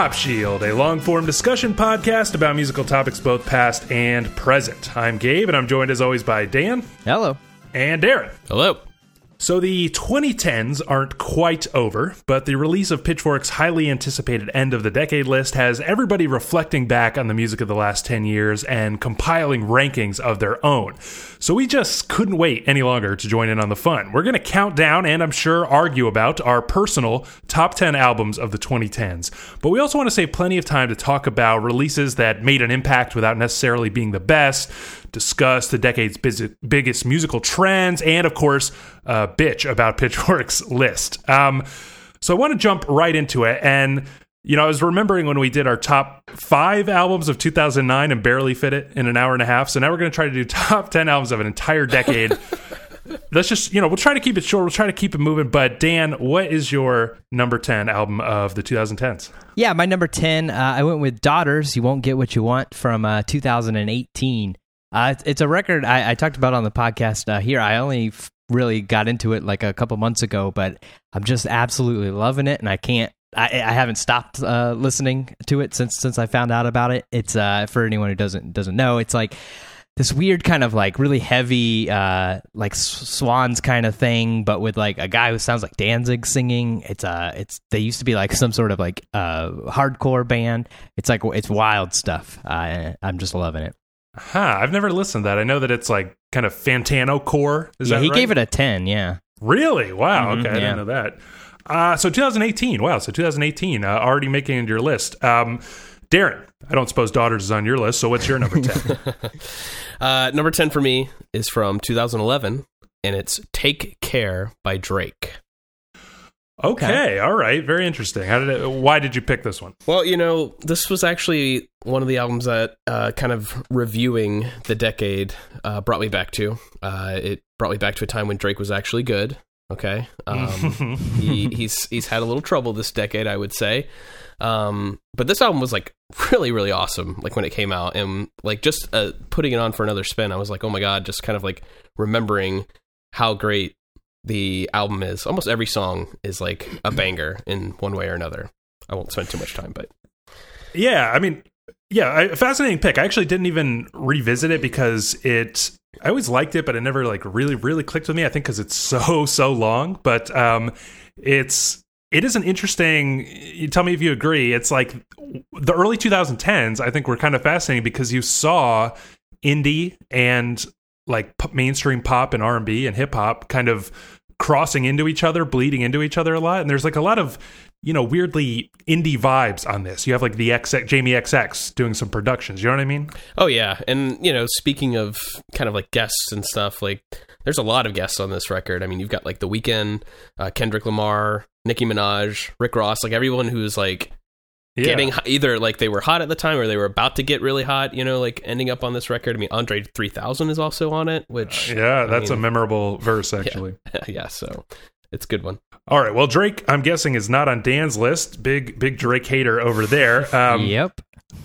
to Pop Shield, a long form discussion podcast about musical topics both past and present. I'm Gabe, and I'm joined as always by Dan Hello. and Darren. Hello. So the 2010s aren't quite over, but the release of Pitchfork's highly anticipated end of the decade list has everybody reflecting back on the music of the last 10 years and compiling rankings of their own. So we just couldn't wait any longer to join in on the fun. We're going to count down and I'm sure argue about our personal top 10 albums of the 2010s. But we also want to save plenty of time to talk about releases that made an impact without necessarily being the best, discuss the decade's busy, biggest musical trends, and of course, uh, bitch about Pitchfork's list. Um, so I want to jump right into it. And, you know, I was remembering when we did our top five albums of 2009 and barely fit it in an hour and a half. So now we're going to try to do top 10 albums of an entire decade. Let's just, you know, we'll try to keep it short. We'll try to keep it moving. But Dan, what is your number 10 album of the 2010s? Yeah, my number 10, uh, I went with Daughters, You Won't Get What You Want from uh, 2018. Uh, it's, a record I, I talked about on the podcast uh, here. I only f- really got into it like a couple months ago, but I'm just absolutely loving it, and I can't. I, I haven't stopped uh, listening to it since since I found out about it. It's uh, for anyone who doesn't doesn't know, it's like this weird kind of like really heavy uh like swans kind of thing but with like a guy who sounds like Danzig singing it's uh it's they used to be like some sort of like uh hardcore band it's like it's wild stuff I'm just loving it Huh, I've never listened to that. I know that it's like kind of Fantano core. Is yeah that he right? gave it a 10 yeah Really? Wow. Mhm, okay, I yeah. didn't know that. Uh, so 2018. Wow. So 2018 uh, already making it into your list. Um, Darren, I don't suppose Daughters is on your list. So what's your number 10? Uh, number 10 for me is from 2011, and it's Take Care by Drake. okay. All right. Very interesting. How did it, why did you pick this one? Well, you know, this was actually one of the albums that uh, kind of reviewing the decade uh, brought me back to. Uh, it brought me back to a time when Drake was actually good. Okay, um, he, he's he's had a little trouble this decade, I would say. Um, but this album was like really, really awesome. Like when it came out, and like just uh, putting it on for another spin, I was like, oh my god, just kind of like remembering how great the album is. Almost every song is like a banger in one way or another. I won't spend too much time, but Yeah, I mean, yeah, fascinating pick. I actually didn't even revisit it because it. I always liked it, but it never like really, really clicked with me. I think because it's so so long. But um, it's it is an interesting. You tell me if you agree. It's like the early 2010s. I think were kind of fascinating because you saw indie and like p- mainstream pop and R and B and hip hop kind of crossing into each other, bleeding into each other a lot. And there's like a lot of you know weirdly indie vibes on this. You have like the XX Jamie XX doing some productions. You know what I mean? Oh yeah, and you know, speaking of kind of like guests and stuff, like there's a lot of guests on this record. I mean, you've got like The Weeknd, uh, Kendrick Lamar, Nicki Minaj, Rick Ross, like everyone who's like Yeah. getting either like they were hot at the time or they were about to get really hot. You know, like ending up on this record. I mean, Andre 3000 is also on it, which yeah, I that's a memorable verse actually. yeah, so it's a good one. All right, well Drake, I'm guessing is not on Dan's list. Big big Drake hater over there. Um, yep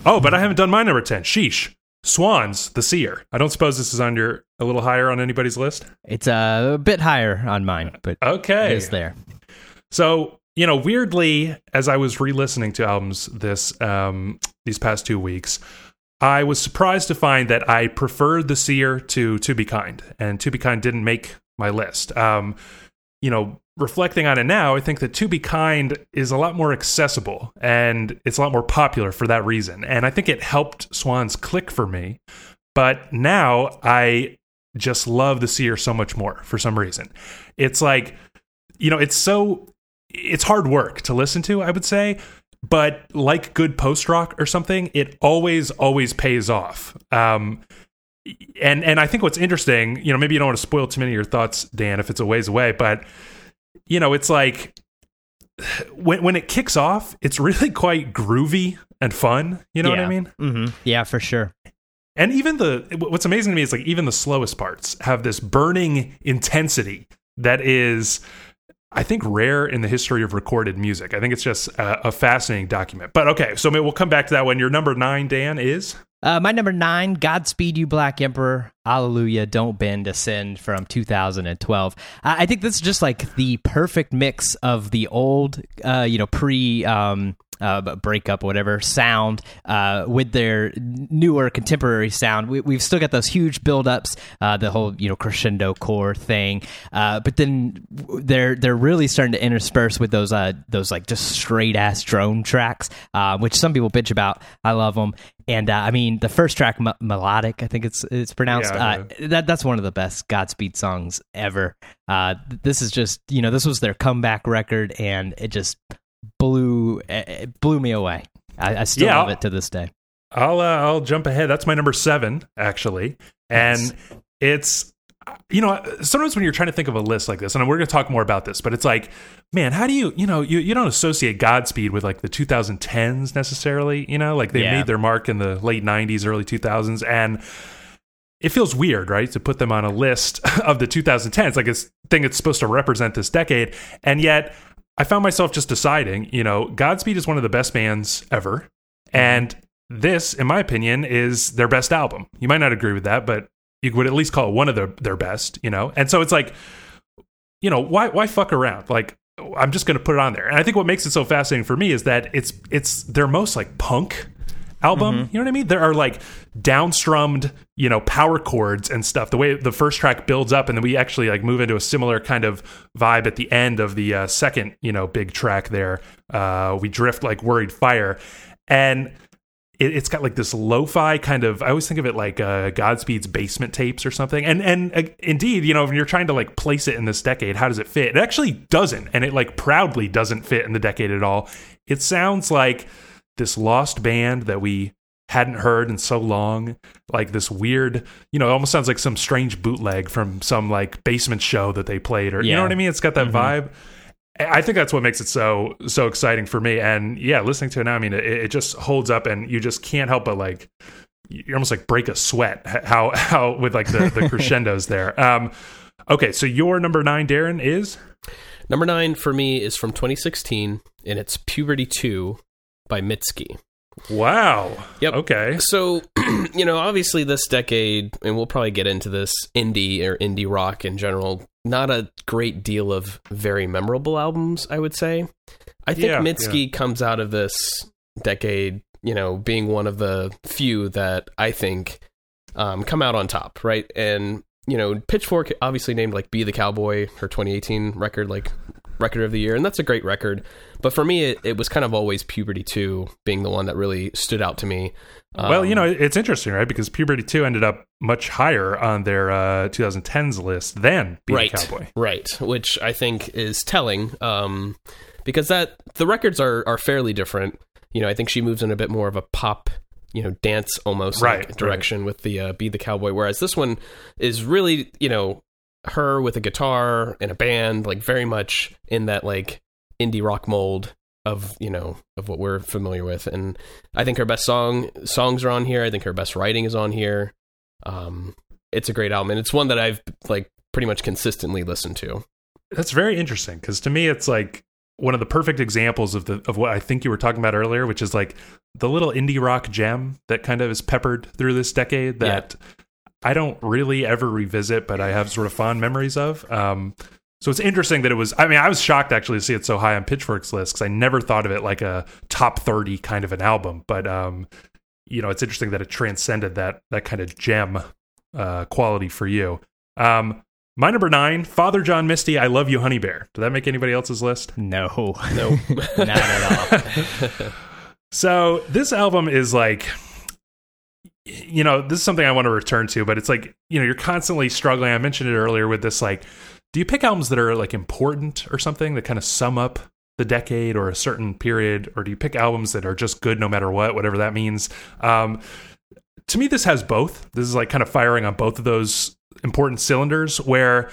Oh, but I haven't done my number ten. Sheesh. Swans, the Seer. I don't suppose this is on your a little higher on anybody's list. it's uh, a bit higher on mine but Okay, it is there So, you know, weirdly, as I was re-listening to albums this um, these past two weeks, I was surprised to find that I preferred the Seer to To Be Kind, and To Be Kind didn't make my list. Um, you know, reflecting on it now, I think that To Be Kind is a lot more accessible and it's a lot more popular for that reason. And I think it helped Swans click for me. But now I just love the Seer so much more for some reason. It's like, you know, it's so it's hard work to listen to, I would say, but like good post rock or something, it always always pays off. Um, and and I think what's interesting, you know, maybe you don't want to spoil too many of your thoughts, Dan, if it's a ways away, but you know, it's like when when it kicks off, it's really quite groovy and fun. You know what I Yeah. mean? hmm yeah for sure And even the what's amazing to me is like even the slowest parts have this burning intensity that is I think rare in the history of recorded music. I think it's just a, a fascinating document. But okay, so maybe we'll come back to that when your number 9 Dan is Uh, my number nine, Godspeed You Black Emperor Allelujah, Don't Bend, Ascend from 2012. I, I think this is just like the perfect mix of the old, uh, you know, pre. Um, uh, breakup, whatever sound uh, with their newer contemporary sound. We, have still got those huge buildups, uh, the whole you know crescendo core thing, uh, but then they're they're really starting to intersperse with those uh, those like just straight ass drone tracks, uh, which some people bitch about. I love them, and uh, I mean, the first track, M- melodic, I think it's it's pronounced. Uh, that that's one of the best Godspeed songs ever. Uh, this is just you know this was their comeback record, and it just blew it blew me away. I, I still yeah, love it to this day. I'll uh, I'll jump ahead. That's my number seven actually, and nice. it's you know, sometimes when you're trying to think of a list like this, and we're going to talk more about this, but it's like, man, how do you, you know, you, you don't associate Godspeed with like the 2010s necessarily, you know, like they yeah. made their mark in the late 90s, early 2000s. And it feels weird, right, to put them on a list of the 2010s, like it's thing it's supposed to represent this decade. And yet I found myself just deciding, you know, Godspeed is one of the best bands ever. Mm-hmm. And this, in my opinion, is their best album. You might not agree with that, but you would at least call it one of their their best, you know. And so it's like, you know, why why fuck around? Like I'm just going to put it on there. And I think what makes it so fascinating for me is that it's it's their most like punk album. Mm-hmm. You know what I mean? There are like downstrummed, you know, power chords and stuff. The way the first track builds up, and then we actually like move into a similar kind of vibe at the end of the uh, second, you know, big track. There, uh, we drift like worried fire, and it, has got like this lo-fi kind of i always think of it like uh, godspeed's basement tapes or something and and uh, indeed you know when you're trying to like place it in this decade how does it fit it actually doesn't and it like proudly doesn't fit in the decade at all it sounds like this lost band that we hadn't heard in so long like this weird you know it almost sounds like some strange bootleg from some like basement show that they played or yeah. you know what i mean it's got that mm-hmm. vibe I think that's what makes it so so exciting for me. And yeah, listening to it now, I mean, it, it just holds up, and you just can't help but like you almost like break a sweat how how with like the, the crescendos there. Um, okay, so your number nine, Darren, is number nine for me is from 2016, and it's Puberty Two by Mitski. Wow. Yep. Okay. So, you know, obviously this decade, and we'll probably get into this indie or indie rock in general, not a great deal of very memorable albums, I would say. I think yeah, Mitski yeah. comes out of this decade, you know, being one of the few that I think um, come out on top, right? And, you know, Pitchfork obviously named like Be the Cowboy, her 2018 record, like record of the year, and that's a great record. But for me, it, it was kind of always Puberty 2 being the one that really stood out to me. Um, well, you know, it's interesting, right? Because Puberty 2 ended up much higher on their uh, 2010s list than Be right, Cowboy. Right, which I think is telling um, because that the records are, are fairly different. You know, I think she moves in a bit more of a pop you know dance almost right, like direction right. with the uh, be the cowboy whereas this one is really you know her with a guitar and a band, like very much in that like indie rock mold of you know of what we're familiar with. And I think her best song songs are on here. I think her best writing is on here. Um, it's a great album, and it's one that I've like pretty much consistently listened to. That's very interesting because to me, it's like one of the perfect examples of the of what I think you were talking about earlier, which is like the little indie rock gem that kind of is peppered through this decade that yeah. I don't really ever revisit, but I have sort of fond memories of. Um, so it's interesting that it was. I mean, I was shocked actually to see it so high on Pitchfork's list because I never thought of it like a top thirty kind of an album. But um, you know, it's interesting that it transcended that that kind of gem uh, quality for you. Um, my number nine, Father John Misty, I Love You, Honey Bear. Did that make anybody else's list? No, no, not at all. so this album is like you know, this is something I want to return to, but it's like, you know, you're constantly struggling. I mentioned it earlier with this like, do you pick albums that are like important or something that kind of sum up the decade or a certain period, or do you pick albums that are just good no matter what, whatever that means? Um, to me, this has both. This is like kind of firing on both of those important cylinders where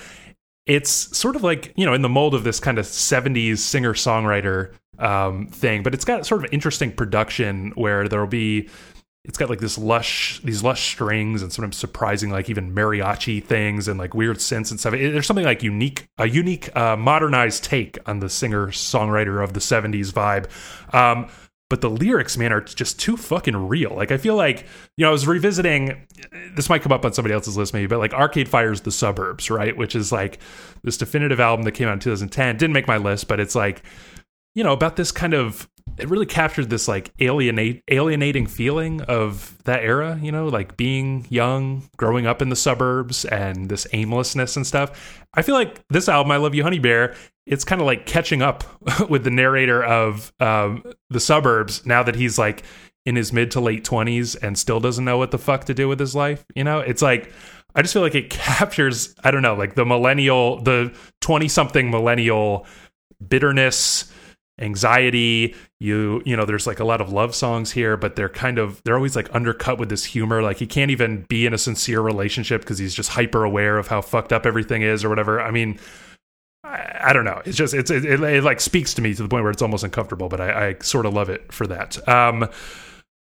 it's sort of like, you know, in the mold of this kind of 70s singer songwriter um, thing, but it's got sort of interesting production where there'll be it's got like this lush these lush strings and sometimes surprising like even mariachi things and like weird synths and stuff there's something like unique a unique uh, modernized take on the singer songwriter of the 70s vibe um, but the lyrics, man, are just too fucking real. Like I feel like you know I was revisiting. This might come up on somebody else's list maybe, but like Arcade Fire's "The Suburbs," right, which is like this definitive album that came out in 2010. Didn't make my list, but it's like you know about this kind of it really captured this like alienate alienating feeling of that era you know like being young growing up in the suburbs and this aimlessness and stuff. I feel like this album i love you honey bear it's kind of like catching up with the narrator of um, the suburbs now that he's like in his mid to late 20s and still doesn't know what the fuck to do with his life you know? It's like i just feel like it captures i don't know like the millennial the 20 something millennial bitterness anxiety you you know there's like a lot of love songs here but they're kind of they're always like undercut with this humor like he can't even be in a sincere relationship because he's just hyper aware of how fucked up everything is or whatever i mean I, I don't know. It's just it's it, it, it, like speaks to me to the point where it's almost uncomfortable, but I, I sort of love it for that. Um,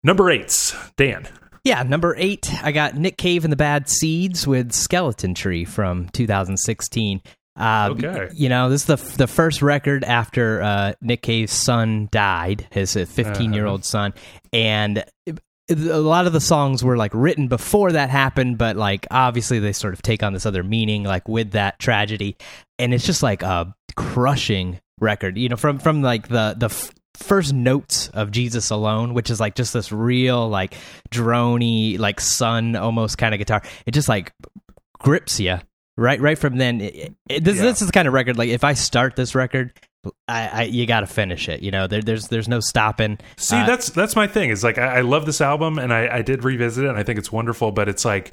number eight, Dan. Yeah, number eight, I got Nick Cave and the Bad Seeds with Skeleton Tree from 2016. Um, okay. You know, this is the the first record after uh, Nick Cave's son died, his 15 year old uh-huh. son, and a lot of the songs were like written before that happened, but like obviously they sort of take on this other meaning, like with that tragedy, and it's just like a crushing record. You know, from from like the the f- first notes of Jesus alone, which is like just this real like drony like sun almost kind of guitar. It just like grips you right right from then it, it, this, yeah. this is the kind of record like if i start this record I, I you got to finish it. You know, there, there's there's no stopping. See, uh, that's that's my thing. Is like I, I, love this album, and I, I did revisit it, and I think it's wonderful. But it's like,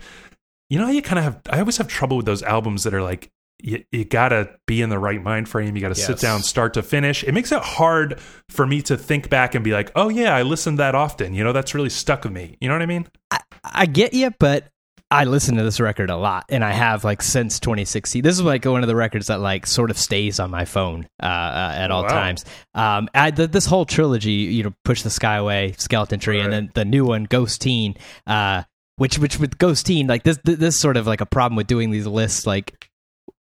you know, you kind of have. I always have trouble with those albums that are like, you, you gotta be in the right mind frame. You gotta yes. sit down, start to finish. It makes it hard for me to think back and be like, oh yeah, I listened that often. You know, that's really stuck with me. You know what I mean? I, I get you, but I listen to this record a lot, and I have like since 2016. This is like one of the records that like sort of stays on my phone uh, uh, at all wow. times. Um, I, the, this whole trilogy, you know, Push the Sky Away, Skeleton Tree, right. and then the new one, Ghosteen. Uh, which, which with Ghosteen, like this, this sort of like a problem with doing these lists, like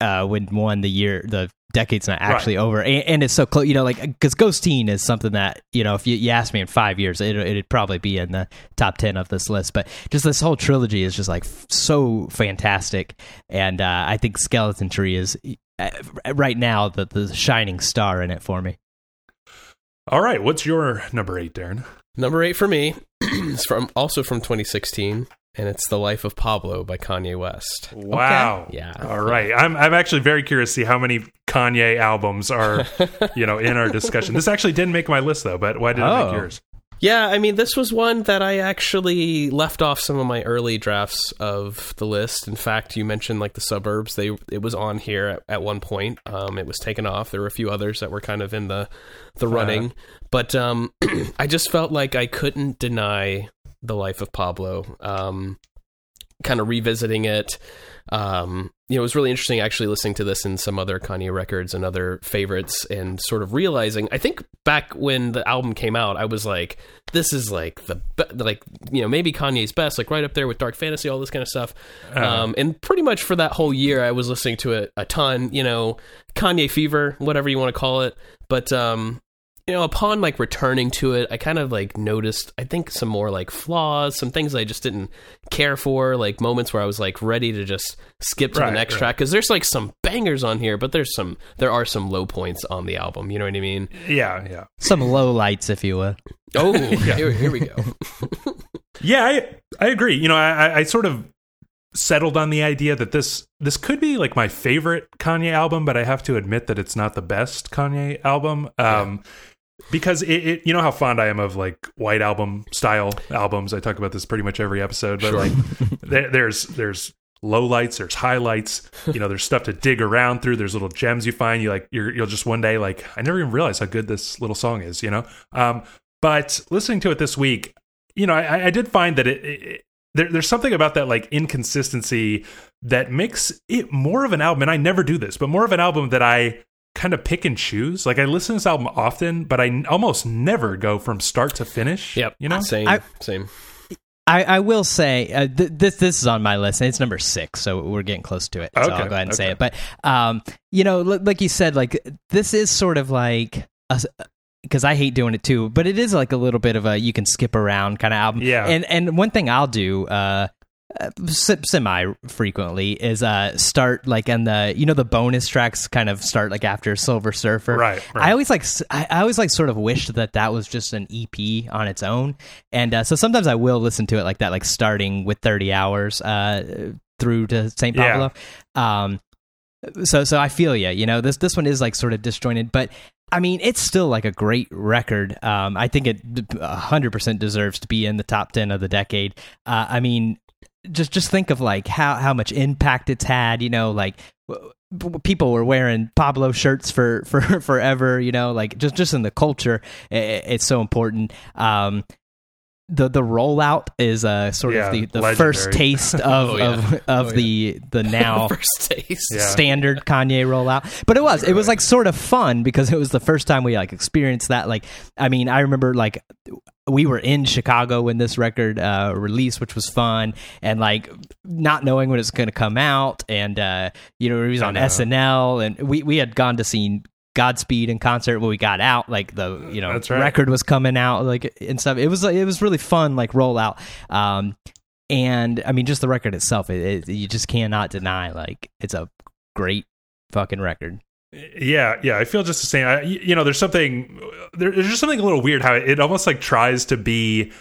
uh, when one the year the decade's not actually right. over. And, and, it's so close you know like because Ghosteen is something that you know if you, you ask me in five years it, it'd probably be in the top 10 of this list. But just this whole trilogy is just like f- so fantastic. And uh, i think skeleton tree is uh, right now the, the shining star in it for me. All right what's your number eight darren? Number eight for me is from also from 2016 and it's The Life of Pablo by Kanye West. Wow. Okay. Yeah. All right. I'm I'm actually very curious to see how many Kanye albums are, you know, in our discussion. This actually didn't make my list though, but why did it make oh. yours? Yeah, I mean, this was one that I actually left off some of my early drafts of the list. In fact, you mentioned like the suburbs; they it was on here at, at one point. Um, it was taken off. There were a few others that were kind of in the the running, uh, but um, I just felt like I couldn't deny the life of Pablo. Um, kind of revisiting it. Um, you know, it was really interesting actually listening to this in some other Kanye records and other favorites and sort of realizing, I think back when the album came out, I was like, this is like the, be- like, you know, maybe Kanye's best, like right up there with Dark Fantasy, all this kind of stuff. Uh-huh. Um, and pretty much for that whole year, I was listening to it a ton, you know, Kanye fever, whatever you want to call it. But, um, you know, upon like returning to it, I kind of like noticed, I think, some more like flaws, some things I just didn't care for, like moments where I was like ready to just skip to right, the next right. track because there's like some bangers on here, but there's some, there are some low points on the album. You know what I mean? Yeah, yeah. Some low lights, if you will. Oh, yeah. here, here we go. yeah, I I agree. You know, I I sort of settled on the idea that this this could be like my favorite Kanye album, but I have to admit that it's not the best Kanye album. Um, yeah because it, it, you know how fond I am of like white album style albums. I talk about this pretty much every episode, but sure. like there, there's there's low lights, there's highlights. You know, there's stuff to dig around through. There's little gems you find. You like you're, you'll just one day like I never even realized how good this little song is. You know, um, but listening to it this week, you know, I, I did find that it, it there, there's something about that like inconsistency that makes it more of an album. And I never do this, but more of an album that I kind of pick and choose. Like I listen to this album often, but I almost never go from start to finish. Yep, you know, same, I, same. I, I will say uh, th- this this is on my list and it's number six, so we're getting close to it. So okay, I'll go ahead and okay. say it. But um, you know, l- like you said, like this is sort of like a, because I hate doing it too, but it is like a little bit of a you can skip around kind of album. Yeah. And and one thing I'll do, uh, semi frequently is uh start like in the you know the bonus tracks kind of start like after Silver Surfer. Right, right. I always like I always like sort of wished that that was just an EP on its own, and uh, so sometimes I will listen to it like that, like starting with thirty hours uh through to Saint Yeah. Pablo. Um, so so I feel you. You know this this one is like sort of disjointed, but I mean it's still like a great record. Um, I think it hundred percent deserves to be in the top ten of the decade. Uh, I mean, just just think of like how how much impact it's had. You know, like. People were wearing Pablo shirts for, for forever, you know, like just just in the culture, i- i- it's so important. Um, the the rollout is uh sort Yeah, of the, the legendary. first taste of Oh, yeah. of, of Oh, yeah. the the now First taste. Yeah. standard Kanye rollout. But it was it was like sort of fun because it was the first time we like experienced that. Like I mean, I remember like we were in Chicago when this record uh released, which was fun, and like not knowing when it's going to come out, and uh you know it was on. SNL, and we we had gone to see. Godspeed in concert when we got out, like the you know right. record was coming out, like and stuff. It was it was really fun, like rollout. Um, and I mean, just the record itself, it, it, you just cannot deny like it's a great fucking record. Yeah, yeah, I feel just the same. I, you know, there's something there, there's just something a little weird how it almost like tries to be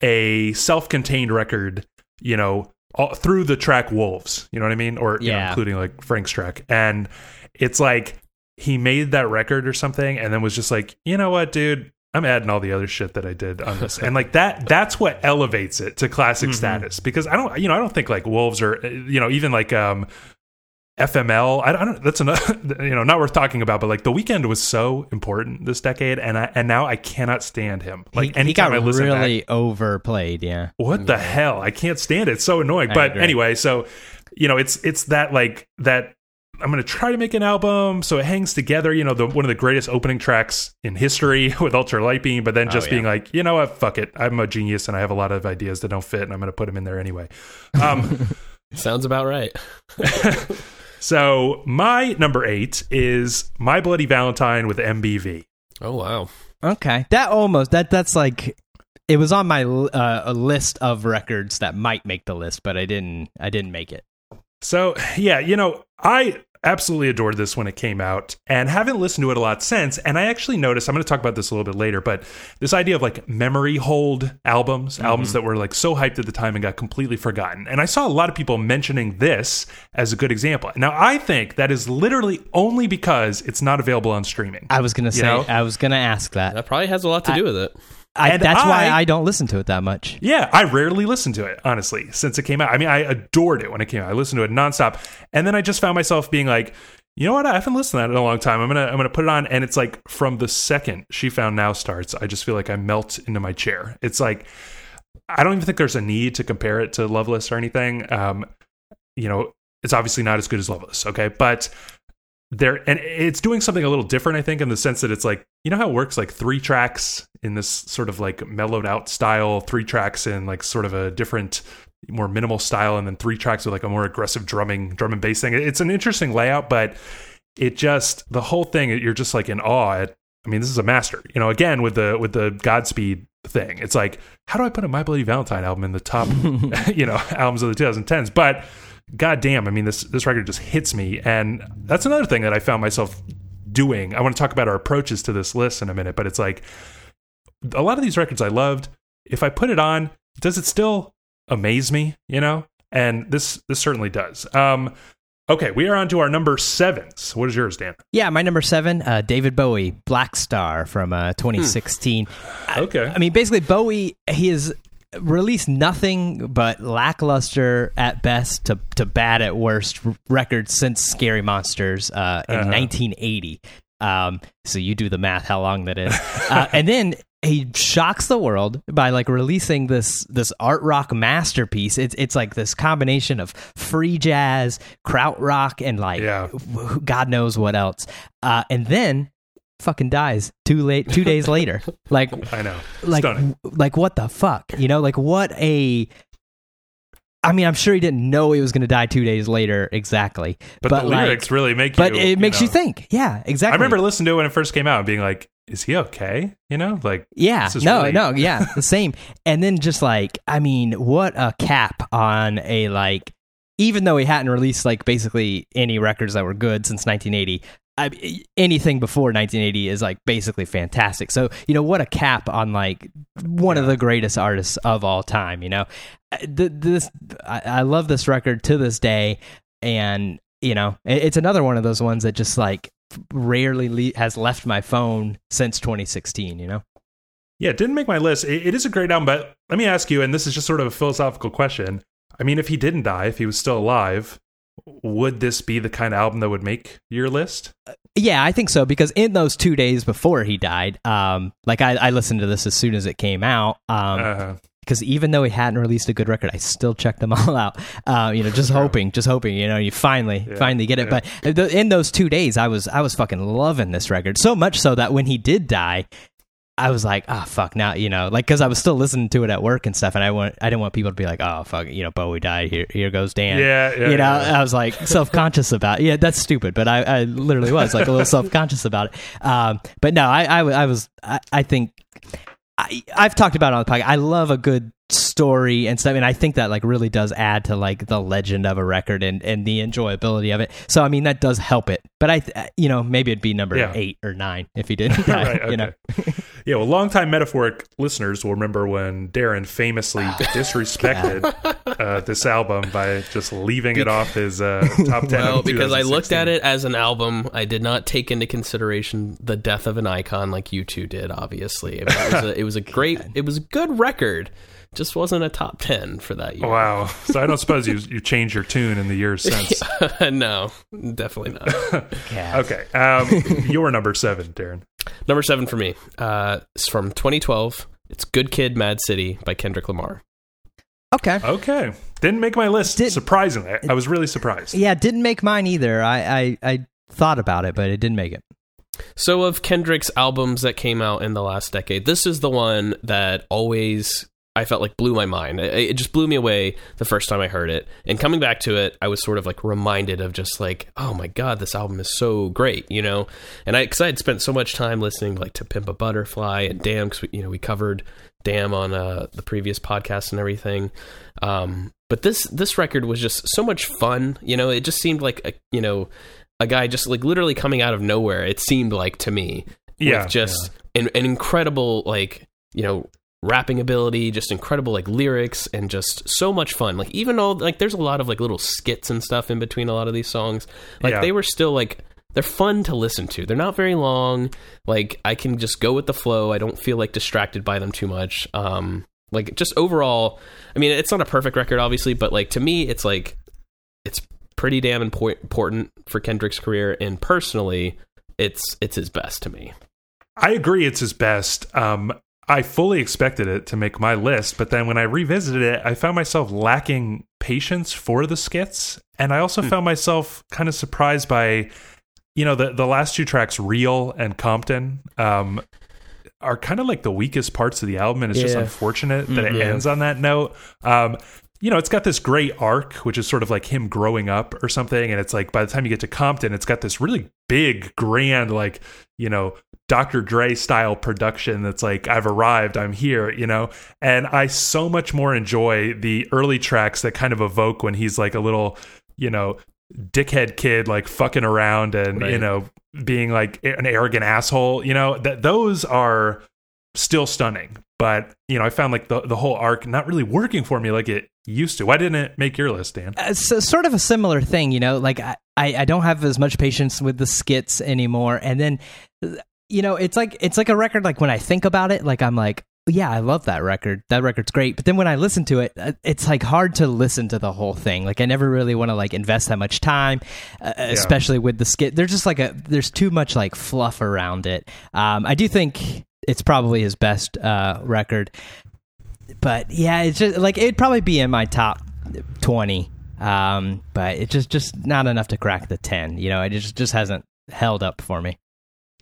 a self-contained record, you know, all, through the track Wolves, you know what I mean? Or you know, including like Frank's track. And it's like he made that record or something and then was just like, "You know what, dude? I'm adding all the other shit that I did on this." and like that that's what elevates it to classic mm-hmm. status because I don't you know, I don't think like Wolves or eh, you know, even like um FML. I don't. That's another. You know, not worth talking about. But like the Weeknd was so important this decade, and I and now I cannot stand him. Like he, he got I listen, back, really overplayed. Yeah, what the mm-hmm. hell? I can't stand it. It's so annoying. I but agree. anyway, so you know, it's it's that like that. I'm gonna try to make an album so it hangs together. You know, the one of the greatest opening tracks in history with Ultra Light Beam. But then just Oh, yeah. being like, you know what? Fuck it. I'm a genius and I have a lot of ideas that don't fit, and I'm gonna put them in there anyway. Um, Sounds about right. so my number eight is My Bloody Valentine with MBV. Oh wow. okay, that almost that that's like it was on my uh, a list of records that might make the list, but I didn't I didn't make it. So, yeah, you know, I absolutely adored this when it came out and haven't listened to it a lot since. And I actually noticed, I'm going to talk about this a little bit later, but this idea of like memory hold albums, mm-hmm. albums that were like so hyped at the time and got completely forgotten. And I saw a lot of people mentioning this as a good example. Now, I think that is literally only because it's not available on streaming. I was gonna say know? I was gonna ask that. That probably has a lot to do with it. I, And that's why I- I don't listen to it that much. Yeah, I rarely listen to it, honestly, since it came out. I mean, I adored it when it came out. I listened to it nonstop. And then I just found myself being like, you know what? I haven't listened to that in a long time. I'm gonna I'm gonna put it on. And it's like from the second She Found Now starts, I just feel like I melt into my chair. It's like I don't even think there's a need to compare it to Loveless or anything. Um, you know, it's obviously not as good as Loveless, okay? But there and it's doing something a little different, I think, in the sense that it's like, you know how it works, like three tracks in this sort of like mellowed out style, three tracks in like sort of a different more minimal style, and then three tracks with like a more aggressive drumming, drum and bass thing. It's an interesting layout, but it just the whole thing, you're just like in awe at I mean, this is a master. You know, again with the with the Godspeed thing. It's like, how do I put a My Bloody Valentine album in the top, you know, albums of the 2010s? But god damn, I mean, this this record just hits me, and that's another thing that I found myself doing. I want to talk about our approaches to this list in a minute, but it's like a lot of these records I loved. If I put it on, does it still amaze me? You know, and this this certainly does. Um, okay, we are on to our number sevens. What is yours, Dan? Yeah, my number seven, uh, David Bowie, Blackstar from uh, 2016. I- Okay. I, mean, basically, Bowie he has released nothing but lackluster at best to to bad at worst records since Scary Monsters uh, in Uh-huh. 1980. Um, so you do the math, how long that is, uh, and then he shocks the world by like releasing this this art rock masterpiece. It's it's like this combination of free jazz, krautrock, and like Yeah. God knows what else. Uh, and then fucking dies too late, two days later. Like I know, like stunning. like what the fuck you know like what a i mean i'm sure he didn't know he was going to die two days later exactly But, but, the like- lyrics really make you. but it makes you know. think yeah exactly I remember listening to it when it first came out and being like, is he okay? You know, like Yeah, no, really- no, yeah, the same. And then just like, I mean, what a cap on a like, even though he hadn't released like basically any records that were good since 1980. I, anything before 1980 is like basically fantastic. So you know what a cap on like one of the greatest artists of all time. You know, Uh, this I, I love this record to this day, and you know it- it's another one of those ones that just like rarely le- has left my phone since 2016. You know. Yeah, it didn't make my list. It, it is a great album, but let me ask you, and this is just sort of a philosophical question. I mean, if he didn't die, if he was still alive, would this be the kind of album that would make your list? Yeah, I think so because in those two days before he died, um, like I, I listened to this as soon as it came out, um, Uh, because even though he hadn't released a good record, I still checked them all out. Uh, you know, just hoping, just hoping, you know, you finally, Yeah, finally get it. yeah. But in those two days, I was, I was fucking loving this record so much so that when he did die. I was like, oh fuck, now you know, like because I was still listening to it at work and stuff, and I want, I didn't want people to be like, oh fuck, you know, Bowie died. Here, here goes Dan. yeah, yeah, you know, yeah. I was like self conscious about. It. Yeah, that's stupid, but I, I literally was like a little self conscious about it. Um, but no, I was, I, was I think, I, I've talked about it on the podcast. I love a good story and stuff, and I think that like really does add to like the legend of a record and and the enjoyability of it. So I mean, that does help it. But I, th- you know, maybe it'd be number Yeah. eight or nine if he didn't die. right, okay. You know, Yeah, well, longtime metaphoric listeners will remember when Darren famously disrespected uh, this album by just leaving it off his uh, top 10. Well, because I looked at it as an album, I did not take into consideration the death of an icon like you two did. Obviously, I mean, it, was a, it was a great, it was a good record. Just wasn't a top ten for that year. Wow. So I don't suppose you you changed your tune in the years since. no, definitely not. Okay. Um, your number seven, Darren. Number seven for me. Uh, it's from 2012. It's "Good Kid, Mad City" by Kendrick Lamar. Okay. Okay. Didn't make my list. Did- surprisingly, I- I was really surprised. Yeah, didn't make mine either. I, I, I thought about it, but it didn't make it. So, of Kendrick's albums that came out in the last decade, this is the one that always I felt like blew my mind. It, it just blew me away the first time I heard it. And coming back to it, I was sort of like reminded of just like, oh my god, this album is so great, you know. And I, because I had spent so much time listening like to Pimp a Butterfly and Damn, because you know we covered Damn on uh, the previous podcast and everything. Um, but this this record was just so much fun, you know. It just seemed like a, you know a guy just like literally coming out of nowhere. It seemed like to me, Yeah, with just an, an incredible like you know rapping ability, just incredible like lyrics, and just so much fun. Like even though like there's a lot of like little skits and stuff in between a lot of these songs, like Yeah. they were still like they're fun to listen to. They're not very long. Like I can just go with the flow. I don't feel like distracted by them too much. Um, like just overall, I mean, it's not a perfect record, obviously, but like to me, it's like it's pretty damn impor- important for Kendrick's career, and personally, it's it's his best to me. I agree it's his best. Um, I fully expected it to make my list, but then when I revisited it, I found myself lacking patience for the skits. And I also found myself kind of surprised by, you know, the, the last two tracks, Real and Compton, um, are kind of like the weakest parts of the album. And it's just unfortunate that it ends on that note. Um, you know, it's got this great arc, which is sort of like him growing up or something. And it's like by the time you get to Compton, it's got this really big, grand, like, you know, Dr. Dre style production that's like, I've arrived, I'm here, you know? And I so much more enjoy the early tracks that kind of evoke when he's like a little, you know, dickhead kid, like fucking around and, you know, being like an arrogant asshole, you know, that those are still stunning. But, you know, I found like the, the whole arc not really working for me like it used to. Why didn't it make your list, Dan? Uh, so, sort of a similar thing, you know. Like I, I, I don't have as much patience with the skits anymore. And then, you know, it's like it's like a record. Like when I think about it, like I'm like, yeah, I love that record. That record's great. But then when I listen to it, uh, it's like hard to listen to the whole thing. Like I never really want to like invest that much time, uh, especially with the skit. There's just like a there's too much like fluff around it. Um, I do think it's probably his best uh, record but yeah, it's just like it'd probably be in my top twenty. Um, but it's just just not enough to crack the ten. You know, it just just hasn't held up for me.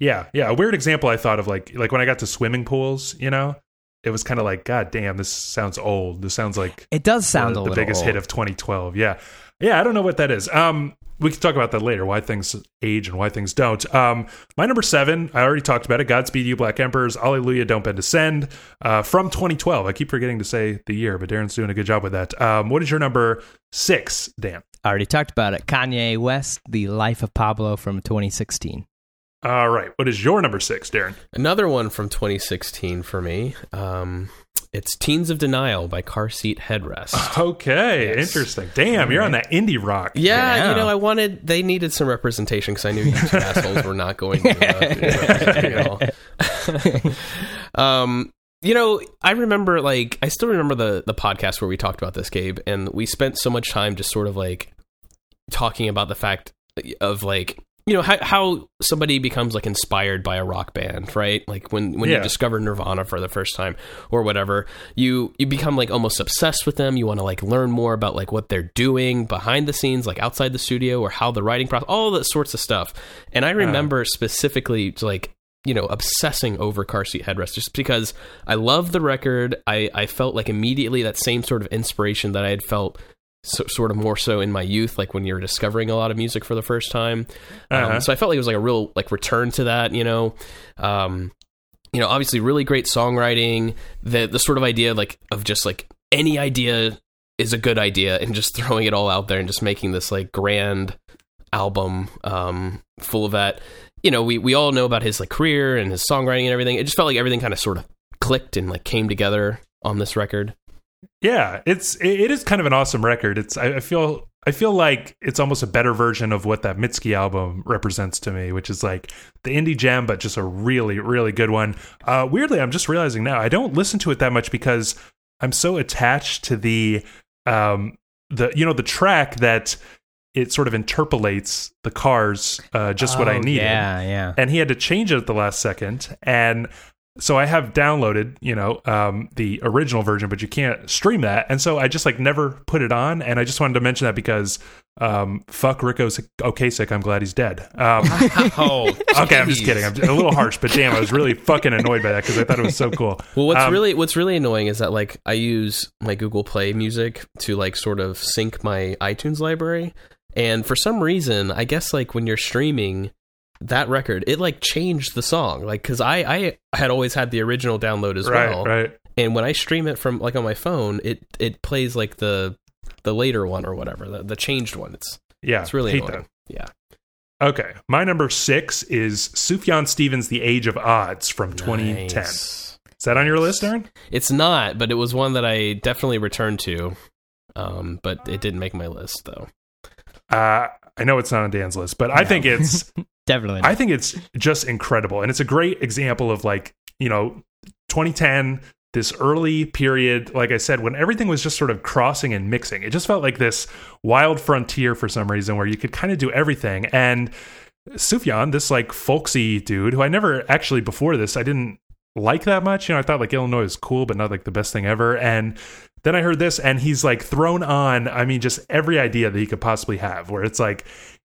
Yeah, yeah. A weird example I thought of like like when I got to swimming pools, you know, it was kind of like, God damn, this sounds old. This sounds like It does sound the, the biggest old. hit of 2012. Yeah, yeah. I don't know what that is. Um, we can talk about that later. Why things age and why things don't. Um, my number seven, I already talked about it. Godspeed You, Black Emperors. Allelujah, Don't Bend Descend. Uh, from 2012. I keep forgetting to say the year, but Darren's doing a good job with that. Um, what is your number six, Dan? I already talked about it. Kanye West, The Life of Pablo from 2016. All right. What is your number six, Darren? Another one from 2016 for me. Um, it's Teens of Denial by Car Seat Headrest. Okay, Yes. interesting. Damn, you're on that indie rock. Yeah, Yeah. you know, I wanted they needed some representation because I knew you two assholes were not going to. Uh, you know. um, you know, I remember like I still remember the the podcast where we talked about this, Gabe, and we spent so much time just sort of like talking about the fact of like you know how how somebody becomes like inspired by a rock band, right? Like when when Yeah. you discover Nirvana for the first time or whatever, you you become like almost obsessed with them. You want to like learn more about like what they're doing behind the scenes, like outside the studio, or how the writing process, all that sorts of stuff. And I uh-huh. remember specifically like you know obsessing over car seat headrest just because I love the record. I I felt like immediately that same sort of inspiration that I had felt so, sort of more so in my youth, like when you're discovering a lot of music for the first time. Um, Uh-huh. so I felt like it was like a real like return to that, you know. Um, you know, obviously, really great songwriting. The the sort of idea like of just like any idea is a good idea, and just throwing it all out there and just making this like grand album um, full of that. You know, we we all know about his like career and his songwriting and everything. It just felt like everything kind of sort of clicked and like came together on this record. Yeah, it's it, is kind of an awesome record. It's I, I feel I feel like it's almost a better version of what that Mitski album represents to me, which is like the indie gem, but just a really really good one. Uh, weirdly, I'm just realizing now I don't listen to it that much because I'm so attached to the um the you know the track that it sort of interpolates the cars uh, just what I Oh, needed Yeah, yeah. and he had to change it at the last second and so i have downloaded you know um, the original version but you can't stream that. And so i just like never put it on. And i just wanted to mention that because um, fuck Ric Ocasek i'm glad he's dead. Um, oh, okay i'm just kidding. I'm a little harsh but damn i was really fucking annoyed by that because i thought it was so cool. Well, what's Um, really what's really annoying is that like I use my Google Play Music to like sort of sync my iTunes library, and for some reason, I guess like when you're streaming that record, it like changed the song, like because I I had always had the original download as right well, right and when I stream it from like on my phone, it it plays like the the later one or whatever, the, the changed one. It's yeah it's really hate annoying. Yeah, okay my number six is sufjan stevens the Age of Adz from 2010 is that on your list Darren It's not, but it was one that I definitely returned to. Um, but it didn't make my list though. uh, i know it's not on dan's list but i think it's Definitely. not. I think it's just incredible. And it's a great example of like, you know, 2010, this early period, like I said, when everything was just sort of crossing and mixing. It just felt like this wild frontier for some reason where you could kind of do everything. And Sufjan, this like folksy dude who I never actually before this, I didn't like that much. You know, I thought like Illinois was cool, but not like the best thing ever. And then I heard this and he's like thrown on, I mean, just every idea that he could possibly have, where it's like,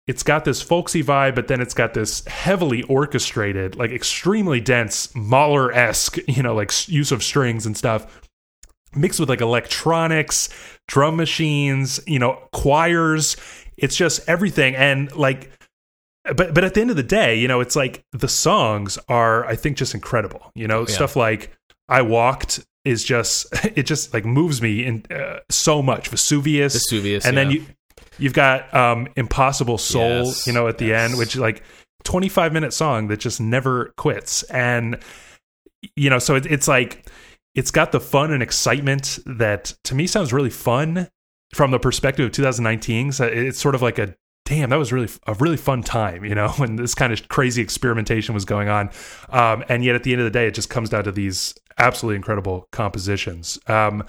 it's got this folksy vibe, but then it's got this heavily orchestrated, like extremely dense Mahler esque, you know, like use of strings and stuff, mixed with like electronics, drum machines, you know, choirs. It's just everything. And like, but but at the end of the day, you know, it's like the songs are, I think, just incredible. You know, Yeah. stuff like "I Walked" is just it just like moves me in uh, so much. Vesuvius, Vesuvius, and then you you've got um impossible soul Yes, you know at the yes. end which is like 25 minute song that just never quits. And you know so it, it's like it's got the fun and excitement that to me sounds really fun from the perspective of 2019 so it's sort of like a damn that was really a really fun time you know when this kind of crazy experimentation was going on. Um, and yet at the end of the day it just comes down to these absolutely incredible compositions. Um,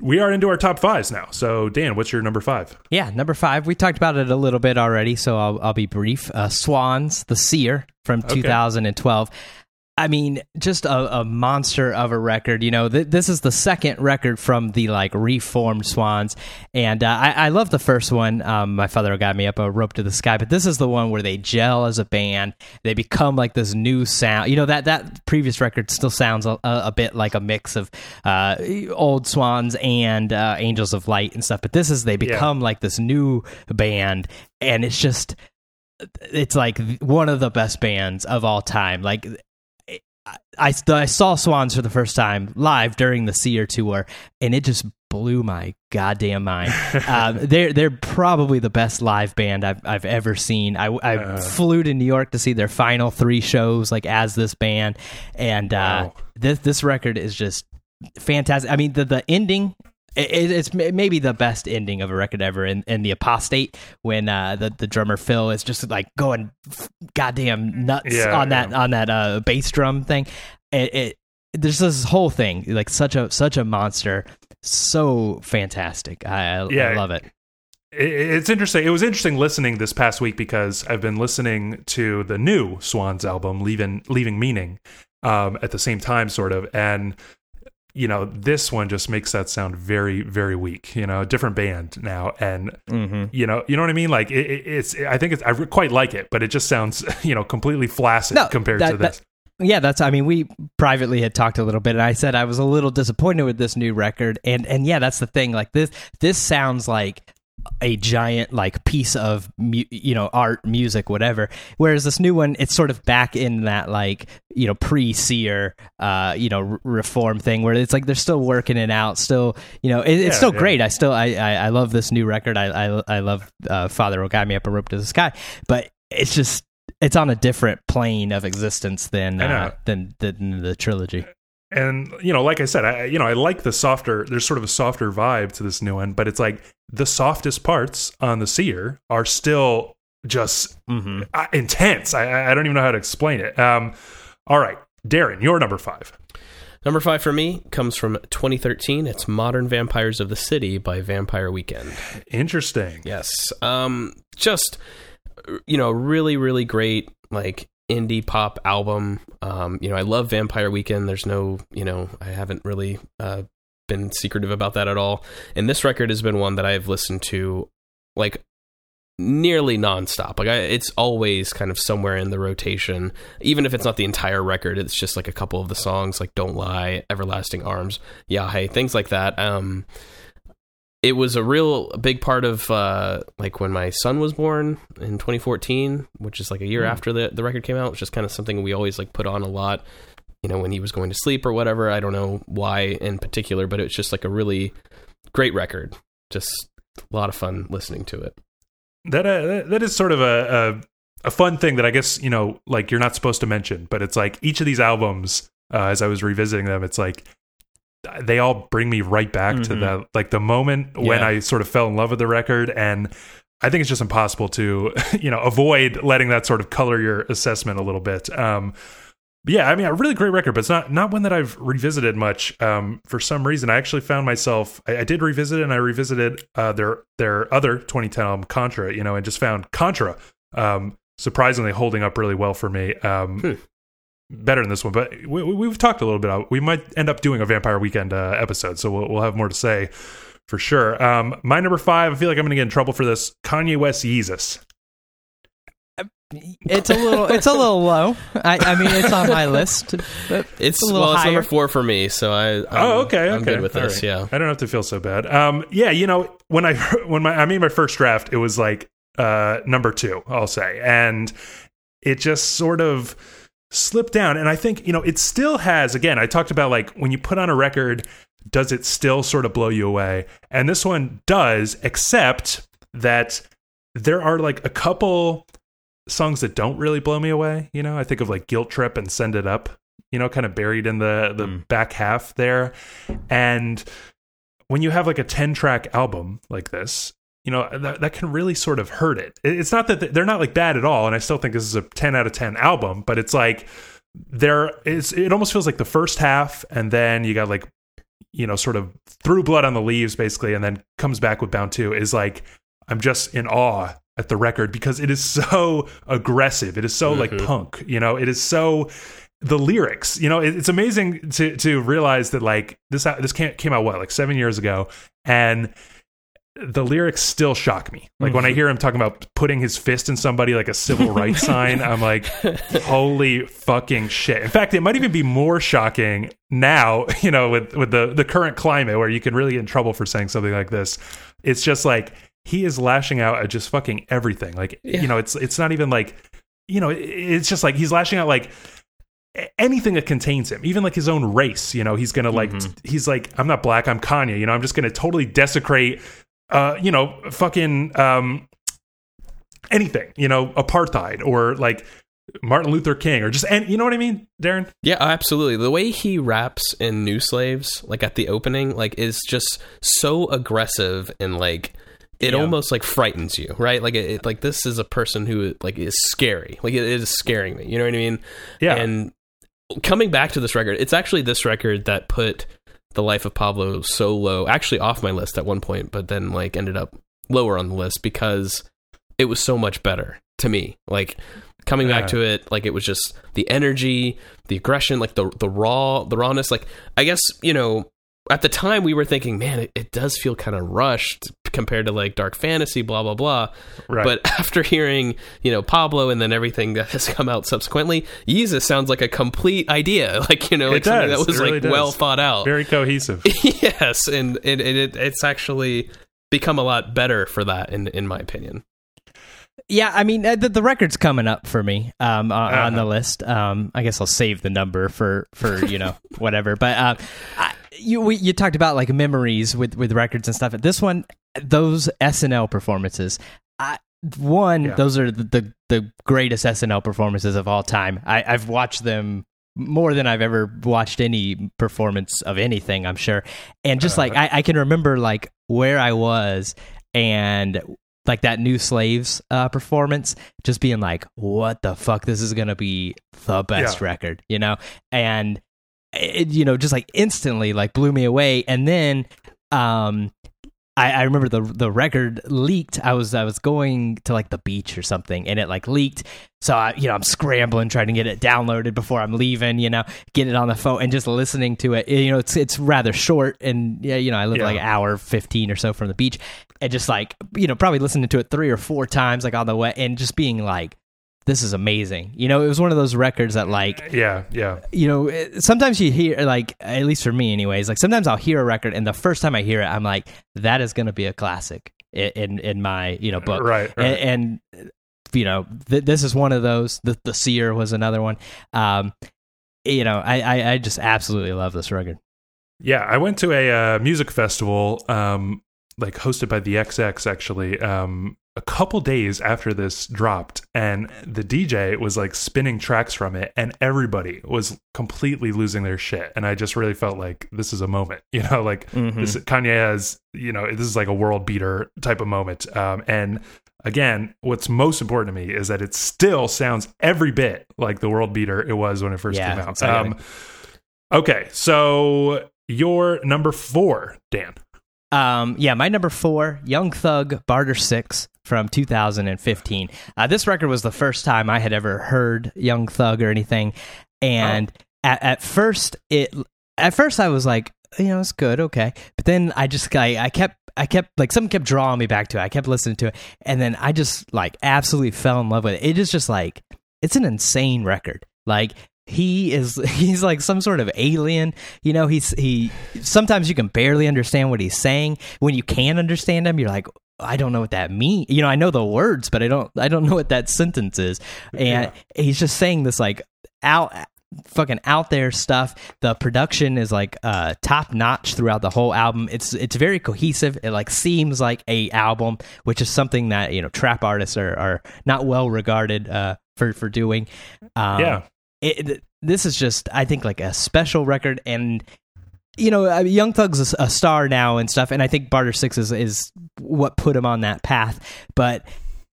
we are into our top fives now so dan what's your number five Yeah, number five. We talked about it a little bit already, so I'll, I'll be brief. Uh, Swans, The Seer from 2012. I mean, just a, a, monster of a record. You know, th- this is the second record from the like reformed Swans, and uh, I-, I, love the first one. Um, my father got me up a rope to the sky, but this is the one where they gel as a band. They become like this new sound. You know that that previous record still sounds a, a bit like a mix of uh, old Swans and uh, Angels of Light and stuff, but this is they become yeah. like this new band, and it's just it's like one of the best bands of all time. Like I, I saw Swans for the first time live during the Sea Seer tour, and it just blew my goddamn mind. um, they're they're probably the best live band I've I've ever seen. I, I uh, flew to New York to see their final three shows, like as this band, and uh, wow. this this record is just fantastic. I mean, the the ending it, it's maybe the best ending of a record ever in, in the apostate when uh, the the drummer Phil is just like going goddamn nuts yeah, on that on that uh, bass drum thing. It, it there's this whole thing like such a such a monster, so fantastic. I, I, yeah, I love it. It's interesting. It was interesting listening this past week because I've been listening to the new Swans album, "Leaving Leaving Meaning," um, at the same time, sort of, and you know, this one just makes that sound very, very weak. You know, different band now, and mm-hmm. you know, you know what I mean. Like it, it's, I think it's, I quite like it, but it just sounds, you know, completely flaccid no, compared that, to this. That, yeah, that's. I mean, we privately had talked a little bit, and I said I was a little disappointed with this new record, and and yeah, that's the thing. Like this, this sounds like a giant like piece of mu- you know art music whatever. Whereas this new one it's sort of back in that like you know pre-seer uh you know r- reform thing where it's like they're still working it out still you know it, it's yeah, still yeah. great. I still I, I, I love this new record. I i, I love uh, father will guide me up a rope to the sky. But it's just it's on a different plane of existence than uh, than, than the trilogy and you know like i said i you know i like the softer there's sort of a softer vibe to this new one but it's like the softest parts on the seer are still just mm-hmm. Uh, intense I, I don't even know how to explain it um all right darren your number five Number five for me comes from 2013. It's Modern Vampires of the City by Vampire Weekend. Interesting. Yes. Um, just, you know, really, really great, like, indie pop album. Um, you know, I love Vampire Weekend. There's no, you know, I haven't really uh, been secretive about that at all. And this record has been one that I've listened to like nearly nonstop. Like I, it's always kind of somewhere in the rotation, even if it's not the entire record. It's just like a couple of the songs, like "Don't Lie," "Everlasting Arms," "Yeah Hey," things like that. Um, it was a real big part of uh, like when my son was born in 2014, which is like a year mm. after the the record came out. Which is kind of something we always like put on a lot, you know, when he was going to sleep or whatever. I don't know why in particular, but it's just like a really great record. Just a lot of fun listening to it. That uh, that is sort of a, a, a fun thing that I guess you know, like you're not supposed to mention, but it's like each of these albums. Uh, as I was revisiting them, it's like they all bring me right back mm-hmm. to that like the moment yeah. when I sort of fell in love with the record and I think it's just impossible to you know avoid letting that sort of color your assessment a little bit. Um, yeah, I mean, a really great record, but it's not not one that I've revisited much. Um, for some reason, I actually found myself I, I did revisit it, and I revisited uh, their their other 2010 album Contra, you know, and just found Contra um, surprisingly holding up really well for me. Um, better than this one, but we, have talked a little bit. About, we might end up doing a Vampire Weekend uh, episode, so we'll, we'll have more to say for sure. Um, my number five, I feel like I'm going to get in trouble for this. Kanye West Yeezus. It's a little, it's a little low. I, I mean, it's on my list. It's, well, it's number four for me. So I, I'm, oh, okay, I'm okay. good with this. Right. Yeah, I don't have to feel so bad. Um, yeah, you know, when I when my I made my first draft, it was like uh number two, I'll say, and it just sort of slip down. And I think, you know, it still has, again, I talked about like when you put on a record, does it still sort of blow you away? And this one does, except that there are like a couple songs that don't really blow me away. You know, I think of like Guilt Trip and Send It Up, you know, kind of buried in the, the mm. back half there. And when you have like a 10 track album like this, you know that, that can really sort of hurt it it's not that they're not like bad at all and i still think this is a 10 out of 10 album but it's like there is it almost feels like the first half and then you got like you know sort of threw blood on the leaves basically and then comes back with bound 2 is like i'm just in awe at the record because it is so aggressive it is so mm-hmm. like punk you know it is so the lyrics. You know, it, it's amazing to to realize that like this this came, came out what like seven years ago, and the lyrics still shock me. Like when I mm-hmm. hear him talking about putting his fist in somebody like a civil rights sign, I'm like, holy fucking shit. In fact, it might even be more shocking now, you know, with with the the current climate where you can really get in trouble for saying something like this. It's just like he is lashing out at just fucking everything. Like, Yeah. you know, it's it's not even like, you know, it's just like he's lashing out like anything that contains him, even like his own race, you know, he's gonna like mm-hmm. he's like, I'm not black, I'm Kanye, you know, I'm just gonna totally desecrate uh, you know, fucking um anything, you know, apartheid or like Martin Luther King or just and you know what I mean, Darren? Yeah, absolutely. The way he raps in New Slaves, like at the opening, like is just so aggressive and like it Yeah. almost like frightens you, right? Like it, it- like this is a person who like is scary. Like it, it is scaring me. You know what I mean? Yeah. And coming back to this record, it's actually this record that put the life of Pablo so low, actually off my list at one point, but then like ended up lower on the list because it was so much better to me. Like coming Yeah. back to it, like it was just the energy, the aggression, like the the raw, the rawness. Like I guess you know at the time we were thinking, man, it, it does feel kind of rushed compared to like dark fantasy, blah blah blah. Right. But after hearing, you know, Pablo and then everything that has come out subsequently, Yeezus sounds like a complete idea. Like, you know, like It something that was really like does. well thought out. Very cohesive. yes, and it, it it's actually become a lot better for that in in my opinion. Yeah, I mean uh, the, the record's coming up for me um, on, on the Uh-huh. list. Um, I guess I'll save the number for for you know whatever. But uh, I, you we, you talked about like memories with with records and stuff. This one, those SNL performances. I, one, Yeah. those are the, the the greatest SNL performances of all time. I, I've watched them more than I've ever watched any performance of anything. I'm sure, and just like I, I can remember like where I was and like that new slaves uh, performance just being like what the fuck? This is gonna be the best Yeah. record you know? And it you know just like instantly like blew me away. And then um I, I remember the the record leaked. I was I was going to like the beach or something, and it like leaked. So I, you know, I'm scrambling trying to get it downloaded before I'm leaving. You know, get it on the phone and just listening to it. You know, it's it's rather short, and yeah, you know, I live Yeah. like an hour fifteen or so from the beach, and just like you know, probably listening to it three or four times like on the way, and just being like, this is amazing. You know, it was one of those records that like Yeah, yeah. you know, sometimes you hear like at least for me, anyways. Like sometimes I'll hear a record, and the first time I hear it, I'm like, that is going to be a classic in in my you know book. Right, right. And, and you know, th- this is one of those. The the Seer was another one. Um, you know, I, I I just absolutely love this record. Yeah, I went to a uh, music festival, um, like hosted by the XX, actually, um, a couple days after this dropped, and the DJ was like spinning tracks from it, and everybody was completely losing their shit. And I just really felt like this is a moment, you know, like Mhm. this Kanye has, you know, this is like a world beater type of moment. Um, and again, what's most important to me is that it still sounds every bit like the world beater it was when it first Yeah, came out. exactly. Um, okay, so your number four, Dan. Um, yeah, my number four, Young Thug, Barter Six from 2015. Uh, this record was the first time I had ever heard Young Thug or anything, and at, at first it, at first I was like, you know, it's good, okay, but then I just, I, I kept. I kept like something kept drawing me back to it. I kept listening to it, and then I just like absolutely fell in love with it. It is just like it's an insane record. Like he is he's like some sort of alien you know he's he sometimes you can barely understand what he's saying when you can understand him you're like i don't know what that means you know i know the words but i don't i don't know what that sentence is. And he's just saying this like out fucking out there stuff. The production is like uh top notch throughout the whole album. It's it's very cohesive. It like seems like a album which is something that you know trap artists are are not well regarded uh for for doing. Um, yeah, it- this is just I think like a special record. And you know Young Thug's a, star now and stuff and I think Barter 6 is is what put him on that path but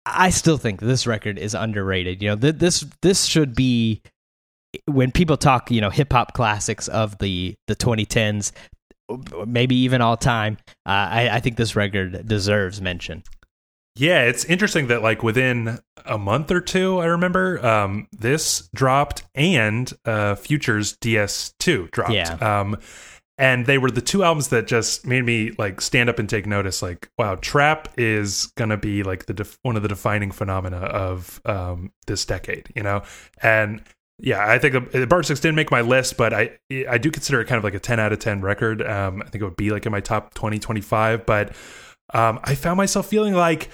I still think this record is underrated you know th- this this should be when people talk you know hip hop classics of the the 2010s maybe even all time uh, I, I think this record deserves mention Yeah, it's interesting that like within a month or two, I remember um, this dropped and uh, Futures DS2 dropped. Yeah. Um, and they were the two albums that just made me like stand up and take notice. Like, wow, trap is gonna be like the def- one of the defining phenomena of um, this decade, you know. And yeah, I think the Bar Six didn't make my list, but I I do consider it kind of like a ten out of ten record. Um, I think it would be like in my top 20, 25, but um, I found myself feeling like,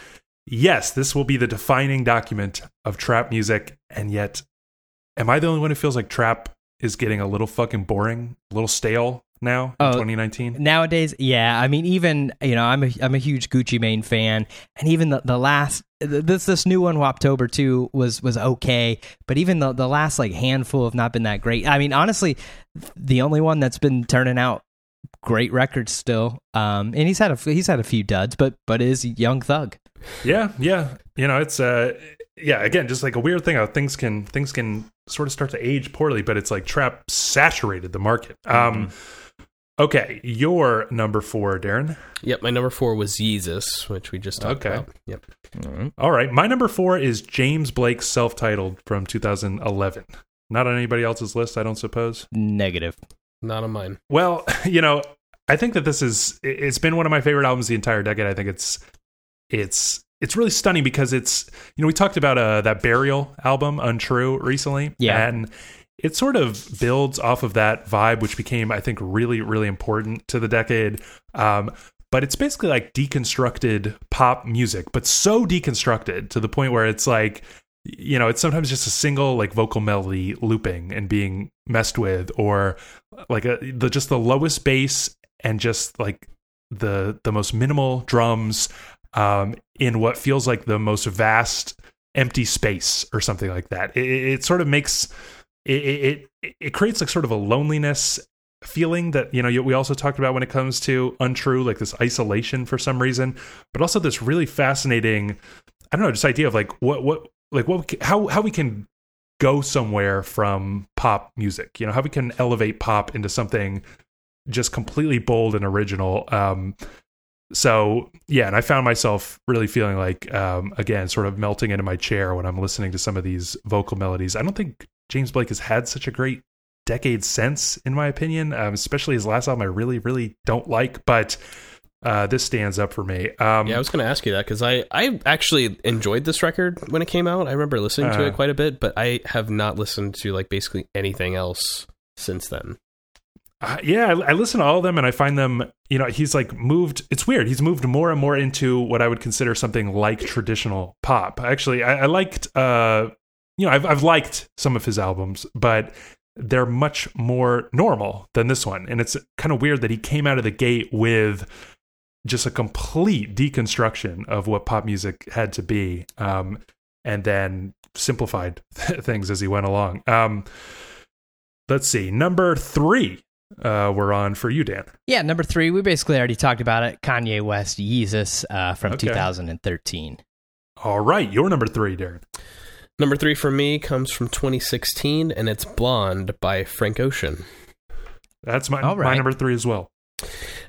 yes, this will be the defining document of trap music, and yet, am I the only one who feels like trap is getting a little fucking boring, a little stale now in Oh, 2019? Nowadays, yeah. I mean, even you know, I'm a I'm a huge Gucci Mane fan, and even the, the last this this new one, Woptober two, was was okay, but even the the last like handful have not been that great. I mean, honestly, the only one that's been turning out great records still, um, and he's had a he's had a few duds, but but is Young Thug. Yeah, yeah. You know, it's uh yeah, again, just like a weird thing how things can things can sort of start to age poorly, but it's like trap saturated the market. Um okay, your number 4, Darren. Yep, my number four was Yeezus, which we just talked Okay. about. Yep. All right, my number 4 is James Blake's self-titled from 2011. Not on anybody else's list, I don't suppose. Negative. Not on mine. Well, you know, I think that this is it- it's been one of my favorite albums the entire decade. I think it's it's it's really stunning because it's you know we talked about uh that burial album untrue recently Yeah. and it sort of builds off of that vibe which became i think really really important to the decade um but it's basically like deconstructed pop music but so deconstructed to the point where it's like you know it's sometimes just a single like vocal melody looping and being messed with or like a, the just the lowest bass and just like the the most minimal drums um, in what feels like the most vast empty space or something like that. It, it sort of makes it, it it creates like sort of a loneliness feeling that you know we also talked about when it comes to untrue like this isolation for some reason but also this really fascinating i don't know just idea of like what what like what how how we can go somewhere from pop music you know how we can elevate pop into something just completely bold and original um so yeah and i found myself really feeling like um again sort of melting into my chair when i'm listening to some of these vocal melodies. I don't think james blake has had such a great decade since in my opinion um, especially his last album i really really don't like but uh this stands up for me um Yeah, I was going to ask you that because I, I actually enjoyed this record when it came out. I remember listening to Uh. it quite a bit, but I have not listened to like basically anything else since then. Uh, yeah, I, I listen to all of them and I find them, you know, he's like moved, it's weird. He's moved more and more into what I would consider something like traditional pop. Actually, I, I liked, uh, you know, I've, I've liked some of his albums, but they're much more normal than this one. And it's kind of weird that he came out of the gate with just a complete deconstruction of what pop music had to be. Um, and then simplified things as he went along. Um, let's see. Number three uh, we're on for you, Dan. Yeah, number three, we basically already talked about it. Kanye West, Yeezus uh, from Okay. 2013. All right, your number three, Darren. Number three for me comes from 2016, and it's Blonde by Frank Ocean. That's my All my number three as well.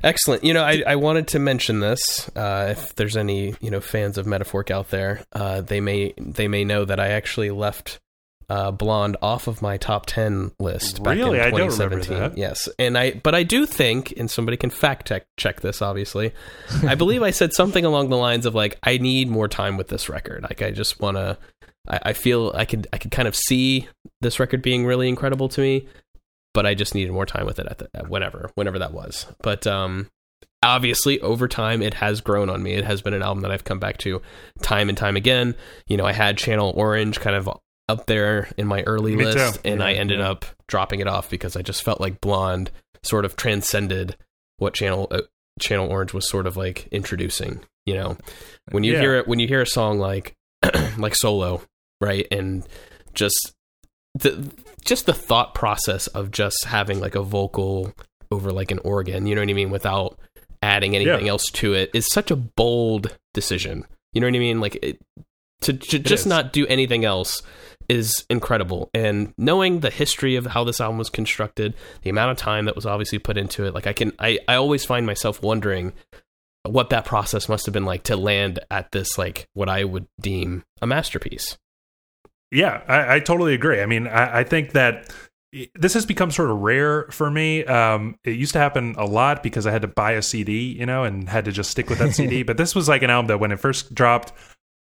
Excellent. You know, I, I wanted to mention this. Uh, if there's any you know fans of Metaphoric out there, uh, they may they may know that I actually left uh, Blonde off of my top ten list back Really? in I don't remember 2017. that. Yes, and I but I do think, and somebody can fact check check this. Obviously, I believe I said something along the lines of like, I need more time with this record. Like, I just want to. I, I feel I could I could kind of see this record being really incredible to me, but I just needed more time with it at, the, at whenever whenever that was. But um, obviously, over time, it has grown on me. It has been an album that I've come back to time and time again. You know, I had Channel Orange kind of up there in my early Me list, too. and I ended yeah. up dropping it off because I just felt like Blonde sort of transcended what Channel uh, Channel Orange was sort of like introducing. You know, when you Yeah. hear it, when you hear a song like like Solo, right, and just the just the thought process of just having like a vocal over like an organ, you know what I mean, without adding anything else to it is such a bold decision. You know what I mean? Like it, to, to just is. not do anything else is incredible. And knowing the history of how this album was constructed, the amount of time that was obviously put into it, like I can I, I always find myself wondering what that process must have been like to land at this like what I would deem a masterpiece. Yeah, I, I totally agree. I mean, I, I, think that this has become sort of rare for me. Um, it used to happen a lot because I had to buy a CD, you know, and had to just stick with that CD. but this was like an album that when it first dropped,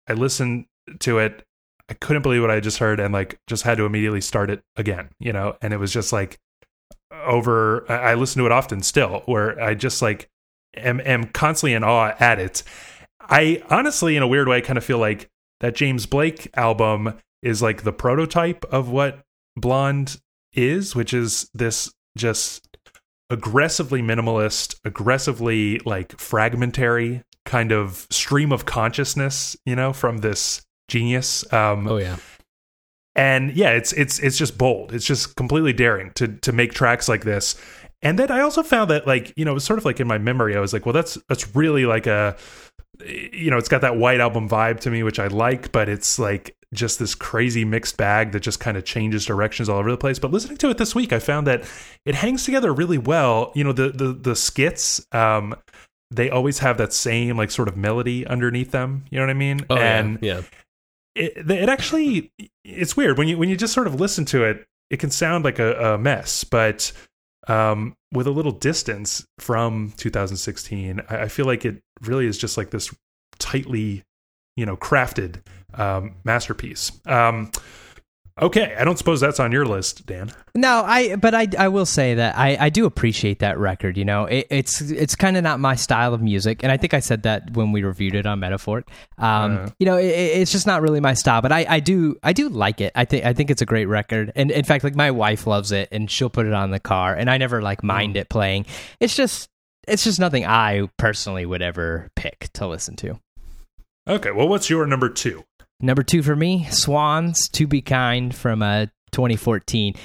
I listened to it. I couldn't believe what I just heard and like just had to immediately start it again, you know, and it was just like over, I listen to it often still, where I just like am, am constantly in awe at it. I honestly, in a weird way, kind of feel like that James Blake album is like the prototype of what Blonde is, which is this just aggressively minimalist, aggressively like fragmentary kind of stream of consciousness, you know, from this genius. Um, oh yeah. And yeah, it's it's it's just bold. It's just completely daring to to make tracks like this. And then I also found that like, you know, it was sort of like in my memory, I was like, well, that's that's really like a you know, it's got that white album vibe to me, which I like, but it's like just this crazy mixed bag that just kind of changes directions all over the place. But listening to it this week, I found that it hangs together really well. You know, the the the skits, um, they always have that same like sort of melody underneath them. You know what I mean? Oh, and yeah. yeah. It, it actually it's weird when you when you just sort of listen to it. It can sound like a, a mess, but um, with a little distance from 2016, I, I feel like it really is just like this tightly, you know, crafted um, masterpiece. Um, okay, I don't suppose that's on your list, Dan. No, I. But I, I will say that I, I do appreciate that record. You know, it, it's it's kind of not my style of music, and I think I said that when we reviewed it on Metaphor. Um, uh, you know, it, it's just not really my style, but I, I do I do like it. I think I think it's a great record, and in fact, like my wife loves it, and she'll put it on the car, and I never like mind mm. it playing. It's just it's just nothing I personally would ever pick to listen to. Okay, well, what's your number two? Number two for me, Swans, To Be Kind from uh, 2014.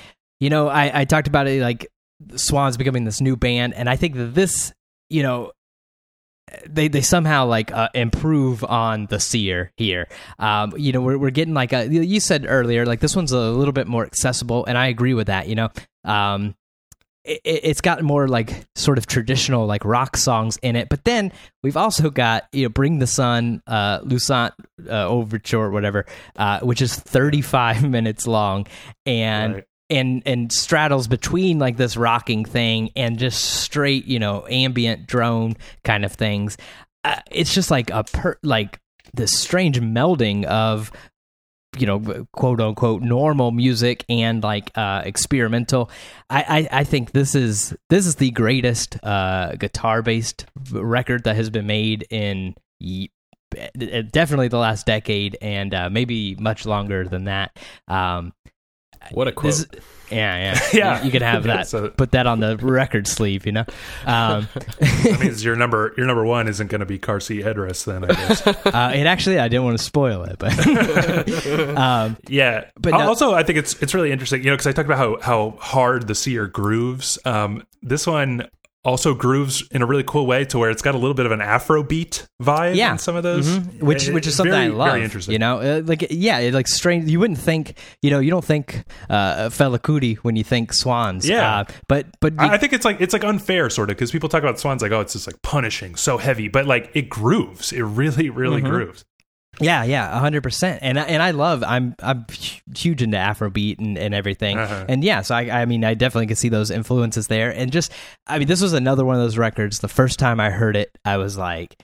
You know, I, I talked about it like Swans becoming this new band, and I think that this, you know, they they somehow like uh, improve on the seer here. Um, you know, we're we're getting like a you said earlier, like this one's a little bit more accessible, and I agree with that. You know, um, it, has got more like sort of traditional like rock songs in it. But then we've also got you know Bring the Sun, uh, Toussaint uh, L'Ouverture, whatever, uh, which is 35 minutes long and. Right. And and straddles between like this rocking thing and just straight you know ambient drone kind of things. Uh, it's just like a per like this strange melding of you know quote unquote normal music and like uh experimental I, I i think this is this is the greatest uh guitar based record that has been made in definitely the last decade and uh maybe much longer than that. Um what a quote this, yeah, yeah, yeah. You, you can have that. so, Put that on the record sleeve. You know. Um, that means your number your number one isn't going to be car seat headrest. Then I guess. Uh, it actually, I didn't want to spoil it, but um, yeah. But no, also, I think it's it's really interesting. You know, because I talked about how how hard the seer grooves. Um, this one also grooves in a really cool way to where it's got a little bit of an Afro beat vibe yeah. in some of those, mm-hmm. which which is something very, I love. Very interesting. You know, uh, like yeah, it, like strange. You wouldn't think, you know, you don't think uh, Fela Kuti when you think Swans. Yeah, uh, but but I, I think it's like it's like unfair sort of because people talk about Swans like oh it's just like punishing, so heavy, but like it grooves. It really really mm-hmm. grooves. Yeah, yeah, hundred percent. And and I love. I'm I'm huge into Afrobeat and, and everything. Uh-huh. And yeah, so I I mean I definitely can see those influences there. And just I mean this was another one of those records. The first time I heard it, I was like,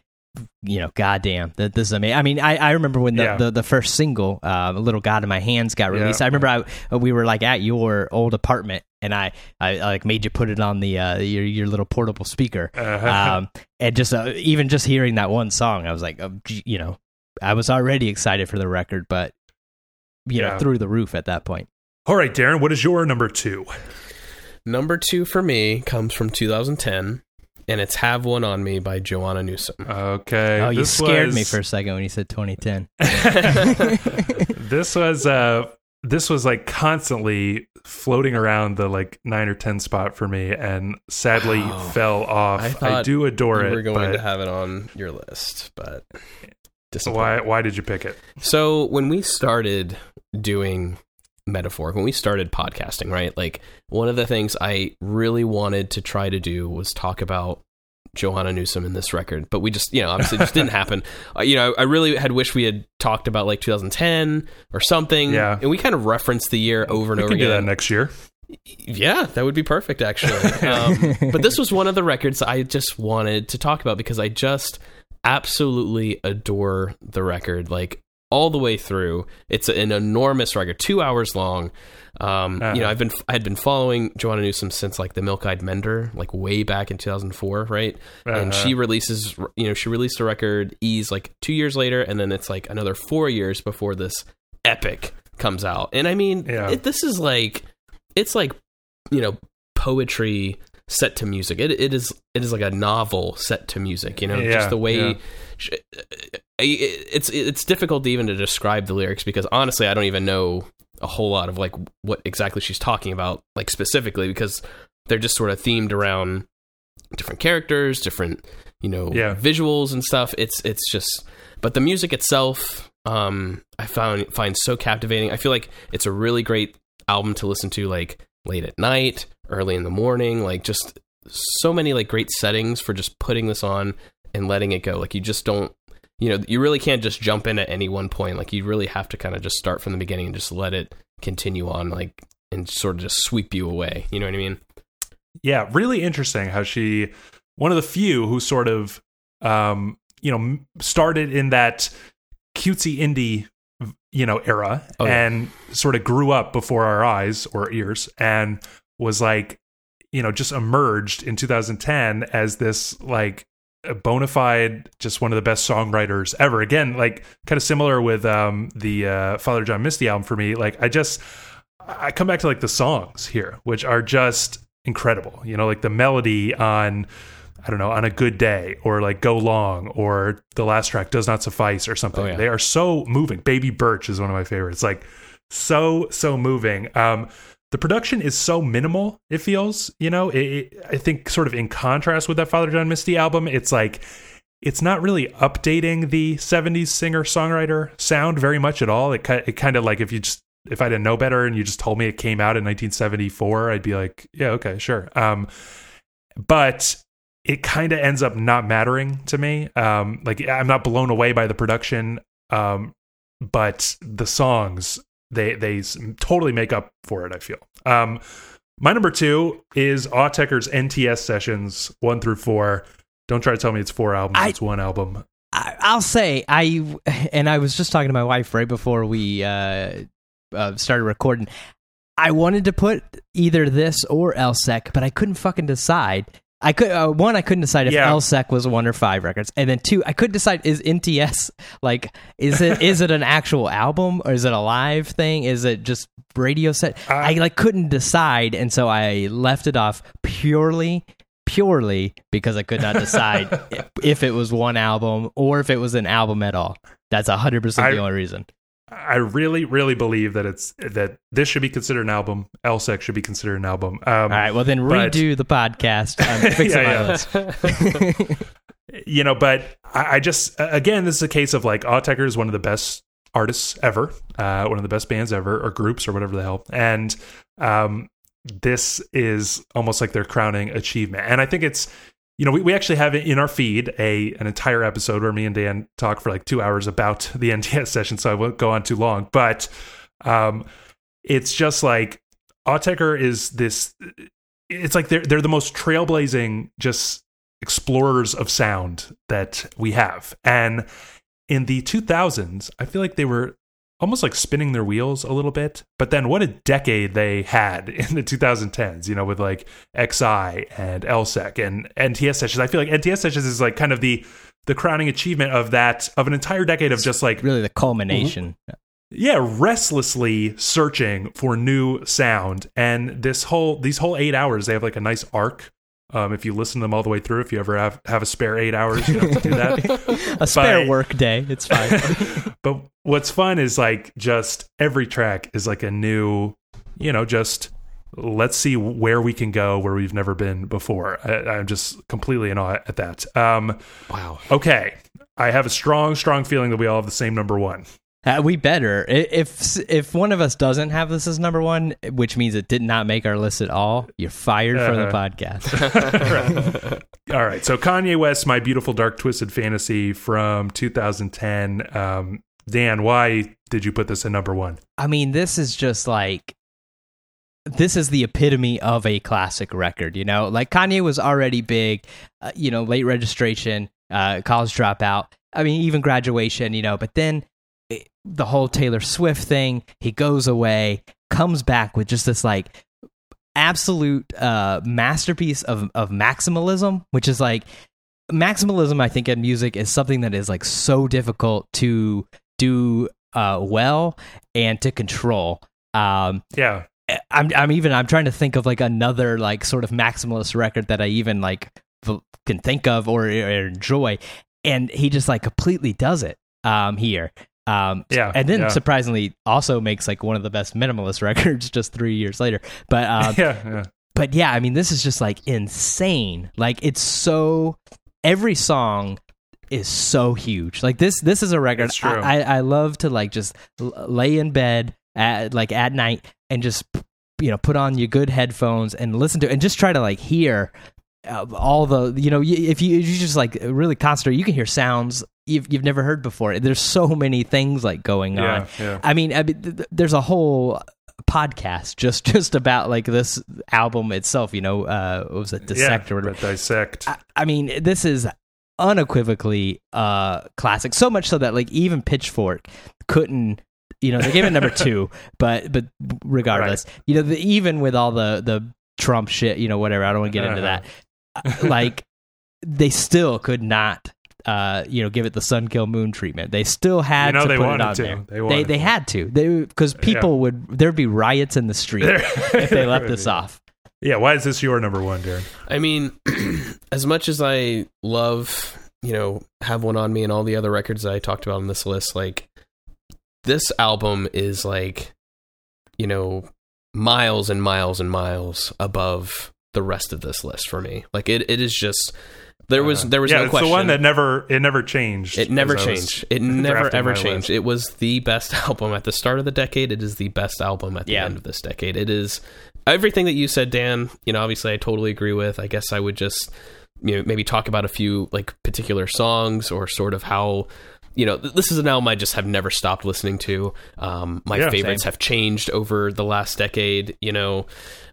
you know, goddamn, that this is amazing. I mean, I, I remember when the, yeah. the, the, first single, uh, "Little God in My Hands," got released. Yeah. I remember I we were like at your old apartment, and I, I, I like made you put it on the uh, your your little portable speaker, uh-huh. um, and just uh, even just hearing that one song, I was like, oh, you know, I was already excited for the record, but you yeah. know, through the roof at that point. All right, Darren, what is your number two? Number two for me comes from 2010, and it's "Have One on Me" by Joanna Newsom. Okay. Oh, you scared was... me for a second when you said 2010. this was uh, this was like constantly floating around the like nine or ten spot for me, and sadly oh, fell off. I, I do adore it. We're going but... to have it on your list, but why why did you pick it? So when we started doing metaphor, when we started podcasting, right? Like one of the things I really wanted to try to do was talk about Joanna Newsom in this record, but we just, you know, obviously it just didn't happen. Uh, you know, I really had wished we had talked about like 2010 or something. Yeah. And we kind of referenced the year over and we over can do that next year. Yeah, that would be perfect, actually. Um, but this was one of the records I just wanted to talk about because I just absolutely adore the record. Like, all the way through. It's an enormous record, two hours long. Um, Uh-huh. You know, I've been I had been following Joanna Newsom since like the Milk Eyed Mender, like way back in 2004, right? And Uh-huh. she releases, you know, she released a record Ys like two years later, and then it's like another four years before this epic comes out. And I mean, Yeah. it, this is like it's like you know poetry set to music. It it is it is like a novel set to music. You know, Yeah, just the way. yeah. sh- It's it's difficult even to describe the lyrics because honestly, I don't even know a whole lot of like what exactly she's talking about, like specifically because they're just sort of themed around different characters, different you know Yeah. visuals and stuff. It's it's just, but the music itself, um, I found find so captivating. I feel like it's a really great album to listen to like late at night, early in the morning, like just so many like great settings for just putting this on and letting it go. Like you just don't you know, you really can't just jump in at any one point. Like you really have to kind of just start from the beginning and just let it continue on like and sort of just sweep you away. You know what I mean? yeah, really interesting how she one of the few who sort of um, you know started in that cutesy indie you know era Oh, yeah. and sort of grew up before our eyes or ears and was like you know just emerged in 2010 as this like a bona fide just one of the best songwriters ever. Again like kind of similar with um the uh father john misty album for me. Like i just i come back to like the songs here which are just incredible. You know like the melody on i don't know on a good day or like go long or the last track does not suffice or something. Oh, yeah. they are so moving. Baby birch is one of my favorites. Like so so moving. Um the production is so minimal it feels you know it, it, i think sort of in contrast with that father john misty album it's like it's not really updating the 70s singer songwriter sound very much at all. It, it kind of like if you just if i didn't know better and you just told me it came out in 1974 i'd be like yeah okay sure. Um but it kind of ends up not mattering to me. Um like i'm not blown away by the production um but the songs they they totally make up for it i feel um my number two is Autechre's NTS sessions one through four. Don't try to tell me it's four albums. I- it's one album. I, I'll say I and I was just talking to my wife right before we uh, uh, started recording. I wanted to put either this or elseq, but I couldn't fucking decide. I could uh, one, I couldn't decide if Yeah. elseq was one or five records, and then two, I couldn't decide is NTS like is it is it an actual album or is it a live thing? Is it just radio set? I like couldn't decide, and so I left it off purely purely because I could not decide if it was one album or if it was an album at all. That's hundred percent the only reason. I really, really believe that it's that this should be considered an album. elseq should be considered an album. Um, All right, well then but- redo the podcast. I'm fixing Yeah, my yeah. list. you know, but I, I just again, this is a case of like Autechre is one of the best artists ever, uh, one of the best bands ever, or groups, or whatever the hell, and um, this is almost like their crowning achievement. And I think it's you know we, we actually have in our feed a an entire episode where me and Dan talk for like two hours about the NTS session, so I won't go on too long, but um, it's just like Autechre is this. It's like they're they're the most trailblazing just explorers of sound that we have. And in the 2000s, I feel like they were almost like spinning their wheels a little bit. But then what a decade they had in the 2010s, you know, with like Exai and elseq and NTS sessions. I feel like NTS sessions is like kind of the the crowning achievement of that of an entire decade of just like really the culmination. Mm-hmm. yeah restlessly searching for new sound and this whole these whole eight hours they have like a nice arc um, if you listen to them all the way through if you ever have, have a spare eight hours you don't have to do that A spare But- work day. It's fine. but what's fun is like just every track is like a new you know just let's see where we can go where we've never been before I, i'm just completely in awe at that um, wow. okay i have a strong strong feeling that we all have the same number one Uh, we better if if one of us doesn't have this as number one, which means it did not make our list at all. You're fired from the Uh-huh. podcast. All right. So Kanye West, My Beautiful Dark Twisted Fantasy from 2010. Um, Dan, why did you put this in number one? I mean, this is just like this is the epitome of a classic record, you know? Like Kanye was already big, uh, you know, late registration, uh, college dropout. I mean, even graduation, you know, but then it, the whole Taylor Swift thing, he goes away, comes back with just this like absolute uh, masterpiece of of maximalism, which is like maximalism. I think in music is something that is like so difficult to do uh, well and to control. Um, Yeah. I'm I'm even I'm trying to think of like another like sort of maximalist record that I even like v- can think of or, or enjoy, and he just like completely does it um here. Um, Yeah, and then yeah. surprisingly also makes like one of the best minimalist records just three years later. But um, yeah. Yeah. but yeah, I mean, this is just like insane. Like it's so every song is so huge. Like this, this is a record. True. I, I I love to like just l- lay in bed at like at night and just you know put on your good headphones and listen to it and just try to like hear uh, all the you know if you if you just like really concentrate, you can hear sounds you've you've never heard before. There's so many things like going on. Yeah. Yeah. I mean, I mean th- th- there's a whole podcast just just about like this album itself. You know, uh, what was it Dissect yeah, or whatever? dissect. I, I mean, this is unequivocally uh classic. So much so that like even Pitchfork couldn't. You know, they gave it number two, but but regardless, you know, the, even with all the the Trump shit, you know, whatever. I don't want to get into Uh-huh. that. Uh, like, they still could not. Uh, you know, give it the Sun Kil Moon treatment. They still had You know to they put wanted it on to. there. They They wanted they to. had to. They because people would there'd be riots in the street if they left this off. Yeah. Why is this your number one, Darren? I mean, as much as I love, you know, have one on me and all the other records that I talked about on this list, like this album is like, you know, miles and miles and miles above the rest of this list for me. Like it, it is just there was there was yeah, no it's question. the one that never it never changed. It never as I was changed. It never ever changed. list. It was the best album at the start of the decade. It is the best album at the Yeah. end of this decade. It is everything that you said, Dan. You know, obviously, I totally agree with. I guess I would just you know maybe talk about a few like particular songs or sort of how. You know, this is an album I just have never stopped listening to. Um, my Yeah, favorites same. have changed over the last decade. You know,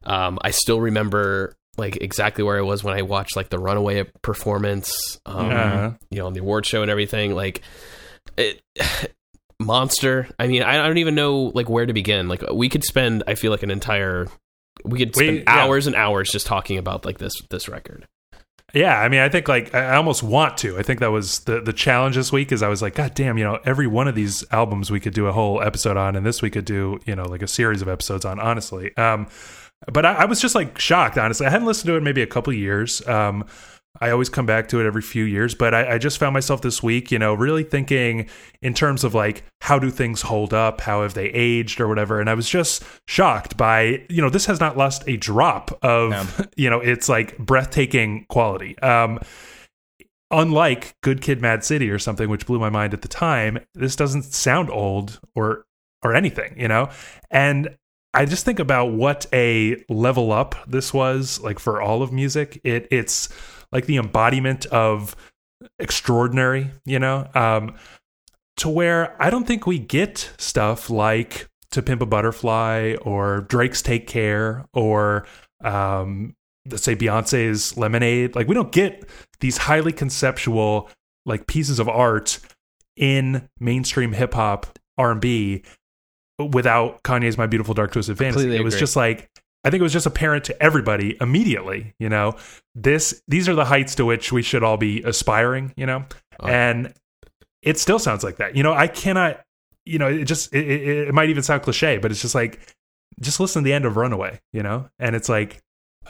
um, I still remember like exactly where I was when I watched like the Runaway performance. Um, Uh-huh. you know, on the award show and everything. Like it monster. I mean, I don't even know like where to begin. Like we could spend I feel like an entire we could spend We- yeah. hours and hours just talking about like this this record. Yeah, I mean, I think like I I almost want to. I think that was the the challenge this week. Is I was like, God damn, you know, every one of these albums we could do a whole episode on, and this we could do, you know, like a series of episodes on. Honestly, um, but I, I was just like shocked. Honestly, I hadn't listened to it maybe a couple years. Um, I always come back to it every few years, but I, I just found myself this week, you know, really thinking in terms of like how do things hold up, how have they aged or whatever, and I was just shocked by, you know, this has not lost a drop of, you know, it's like breathtaking quality. Um, unlike Good Kid, Mad City or something, which blew my mind at the time, this doesn't sound old or or anything, you know, and I just think about what a level up this was like for all of music. It it's like the embodiment of extraordinary, you know, um, to where I don't think we get stuff like To Pimp a Butterfly or Drake's Take Care or um, let's say Beyonce's Lemonade. Like we don't get these highly conceptual like pieces of art in mainstream hip hop R and B without Kanye's My Beautiful Dark Twisted Fantasy. Completely it was agree. just like I think it was just apparent to everybody immediately, you know. This these are the heights to which we should all be aspiring, you know. Oh. And it still sounds like that. You know, I cannot you know, it just it, it, it might even sound cliche, but it's just like just listen to the end of Runaway, you know? And it's like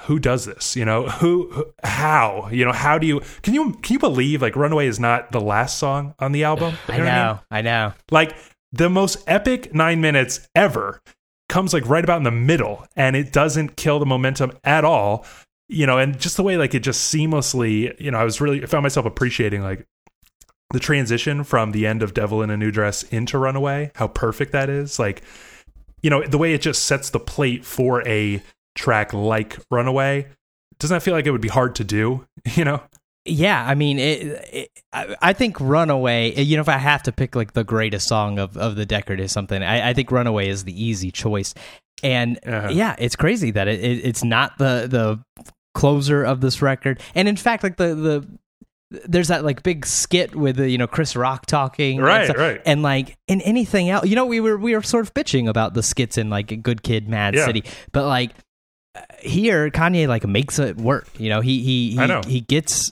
who does this? You know, who, who how? You know, how do you can you can you believe like Runaway is not the last song on the album? You I what know, mean? I know. Like the most epic nine minutes ever comes like right about in the middle and it doesn't kill the momentum at all. You know, and just the way like it just seamlessly, you know, I was really I found myself appreciating like the transition from the end of Devil in a New Dress into Runaway, how perfect that is. Like, you know, the way it just sets the plate for a track like Runaway. Doesn't that feel like it would be hard to do? You know? Yeah, I mean, it, it, I, I think "Runaway." You know, if I have to pick like the greatest song of of the decade or something, I, I think "Runaway" is the easy choice. And Uh-huh. yeah, it's crazy that it, it it's not the the closer of this record. And in fact, like the the there's that like big skit with you know Chris Rock talking, and Right, stuff. right. and like in anything else, you know, we were we were sort of bitching about the skits in like Good Kid, Mad Yeah. City, but like uh, here Kanye like makes it work. You know, he he he, he gets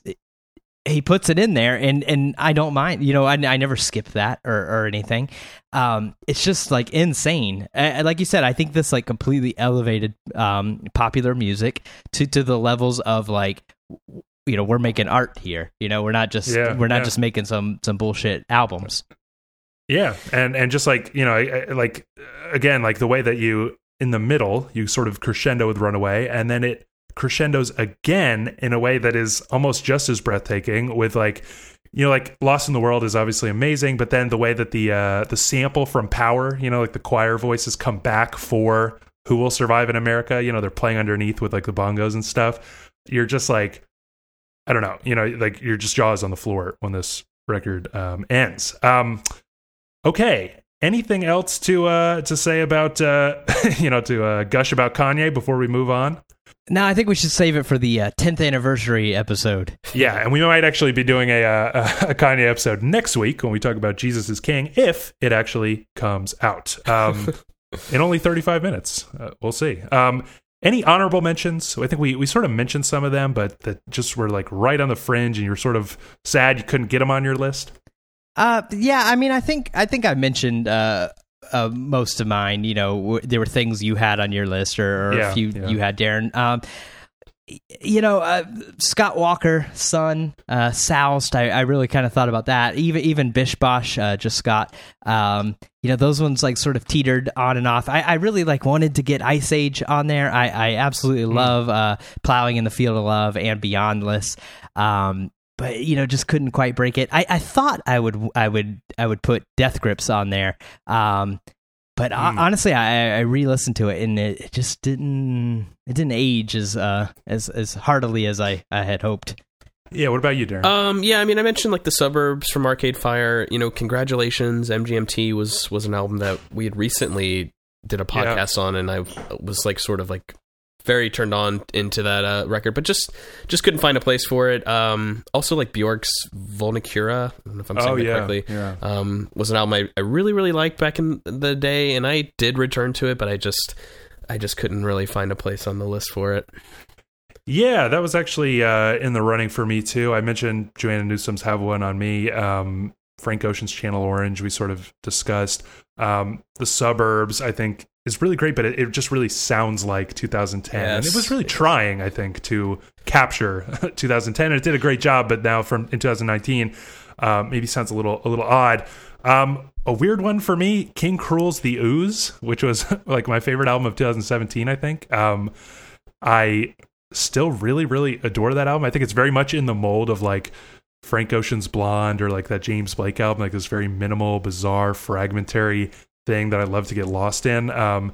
he puts it in there and and I don't mind. You know, I, I never skip that or or anything. Um, it's just like insane. Uh, like you said, I think this like completely elevated um popular music to to the levels of like you know we're making art here. You know, we're not just Yeah, we're not yeah. just making some some bullshit albums. Yeah, and and just like you know, I- I- like again, like the way that you in the middle, you sort of crescendo with "Runaway," and then it crescendos again in a way that is almost just as breathtaking. With like, you know, like "Lost in the World" is obviously amazing, but then the way that the uh, the sample from "Power," you know, like the choir voices come back for "Who Will Survive in America," you know, they're playing underneath with like the bongos and stuff. You're just like, I don't know, you know, like your just jaws on the floor when this record um, ends. Um, okay, anything else to uh, to say about uh, you know to uh, gush about Kanye before we move on? No, I think we should save it for the uh, 10th anniversary episode. Yeah, and we might actually be doing a, uh, a Kanye episode next week when we talk about Jesus is King, if it actually comes out um, in only 35 minutes. Uh, we'll see. Um, any honorable mentions? I think we, we sort of mentioned some of them, but that just were like right on the fringe, and you're sort of sad you couldn't get them on your list. Uh, yeah, I mean, I think I think I mentioned uh, uh most of mine. You know, w- there were things you had on your list, or, or Yeah, a few yeah. you had, Darren. Um, you know, uh, Scott Walker, son, uh, Soused. I, I really kind of thought about that. Even even Bish Bosh, uh, just Scott. Um, you know, those ones like sort of teetered on and off. I, I really like wanted to get Iceage on there. I, I absolutely love uh, plowing in the field of love and Beyondless. Um, but you know, just couldn't quite break it. I, I thought I would I would I would put Death Grips on there. Um, but ho- Hmm. honestly, I, I re-listened to it and it, it just didn't it didn't age as uh as as heartily as I, I had hoped. Yeah, what about you, Darren? Um, yeah, I mean, I mentioned like the suburbs from Arcade Fire. You know, congratulations, MGMT was was an album that we had recently did a Yeah. podcast on, and I was like sort of like very turned on into that uh, record, but just just couldn't find a place for it. Um, also like Bjork's Vulnicura, I don't know if I'm saying oh that yeah, correctly. yeah. Um, was an album I, I really really liked back in the day, and I did return to it, but I just I just couldn't really find a place on the list for it. Yeah, that was actually uh, in the running for me too. I mentioned Joanna Newsom's "Have One on Me." Um, Frank Ocean's "Channel Orange" we sort of discussed. Um, the suburbs, I think, is really great, but it, it just really sounds like 2010, and it was really trying, I think, to capture 2010, and it did a great job. But now, from in 2019, uh, maybe sounds a little a little odd. Um, a weird one for me, King Krule's "The OOZ," which was like my favorite album of 2017. I think. Um, I still really really adore that album. I think it's very much in the mold of like Frank Ocean's Blonde or like that James Blake album, like this very minimal, bizarre, fragmentary thing that I love to get lost in. Um,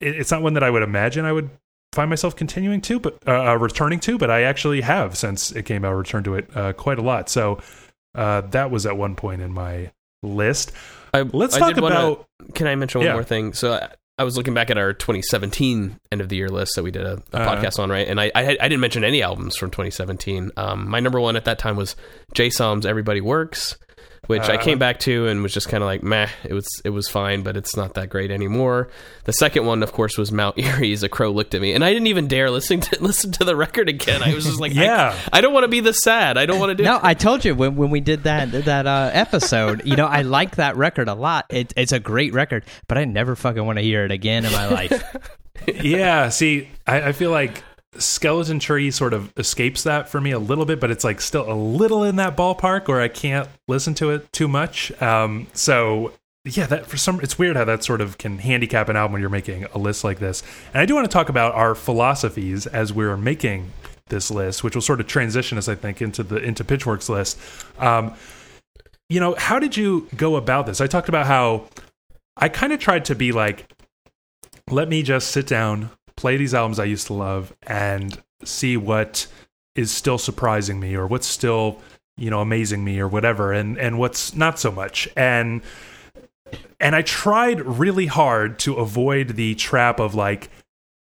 it, it's not one that I would imagine I would find myself continuing to, but uh, uh, returning to, but I actually have since it came out, returned to it uh, quite a lot. So uh, that was at one point in my list. I, Let's I talk did wanna- about. Can I mention one Yeah. more thing? So I, I was looking back at our 2017 end of the year list that we did a, a Uh-huh. podcast on, right? And I, I I didn't mention any albums from 2017. Um, my number one at that time was Jay Som's "Everybody Works," which I Uh-huh. came back to and was just kind of like meh. It was it was fine, but it's not that great anymore. The second one, of course, was Mount Eerie's "A Crow Looked at Me," and I didn't even dare listen to listen to the record again. I was just like, Yeah. I, don't want to be this sad. I don't want to do. No, I told you when when we did that that uh, episode. You know, I like that record a lot. It, it's a great record, but I never fucking want to hear it again in my life. yeah see I, I feel like skeleton tree sort of escapes that for me a little bit but it's like still a little in that ballpark where i can't listen to it too much. Um so yeah that for some it's weird how that sort of can handicap an album when you're making a list like this. And i do want to talk about our philosophies as we're making this list which will sort of transition us i think into the into pitchfork's list. Um you know how did you go about this? I talked about how i kind of tried to be like let me just sit down, play these albums I used to love, and see what is still surprising me or what's still you know amazing me or whatever and and what's not so much. And and I tried really hard to avoid the trap of like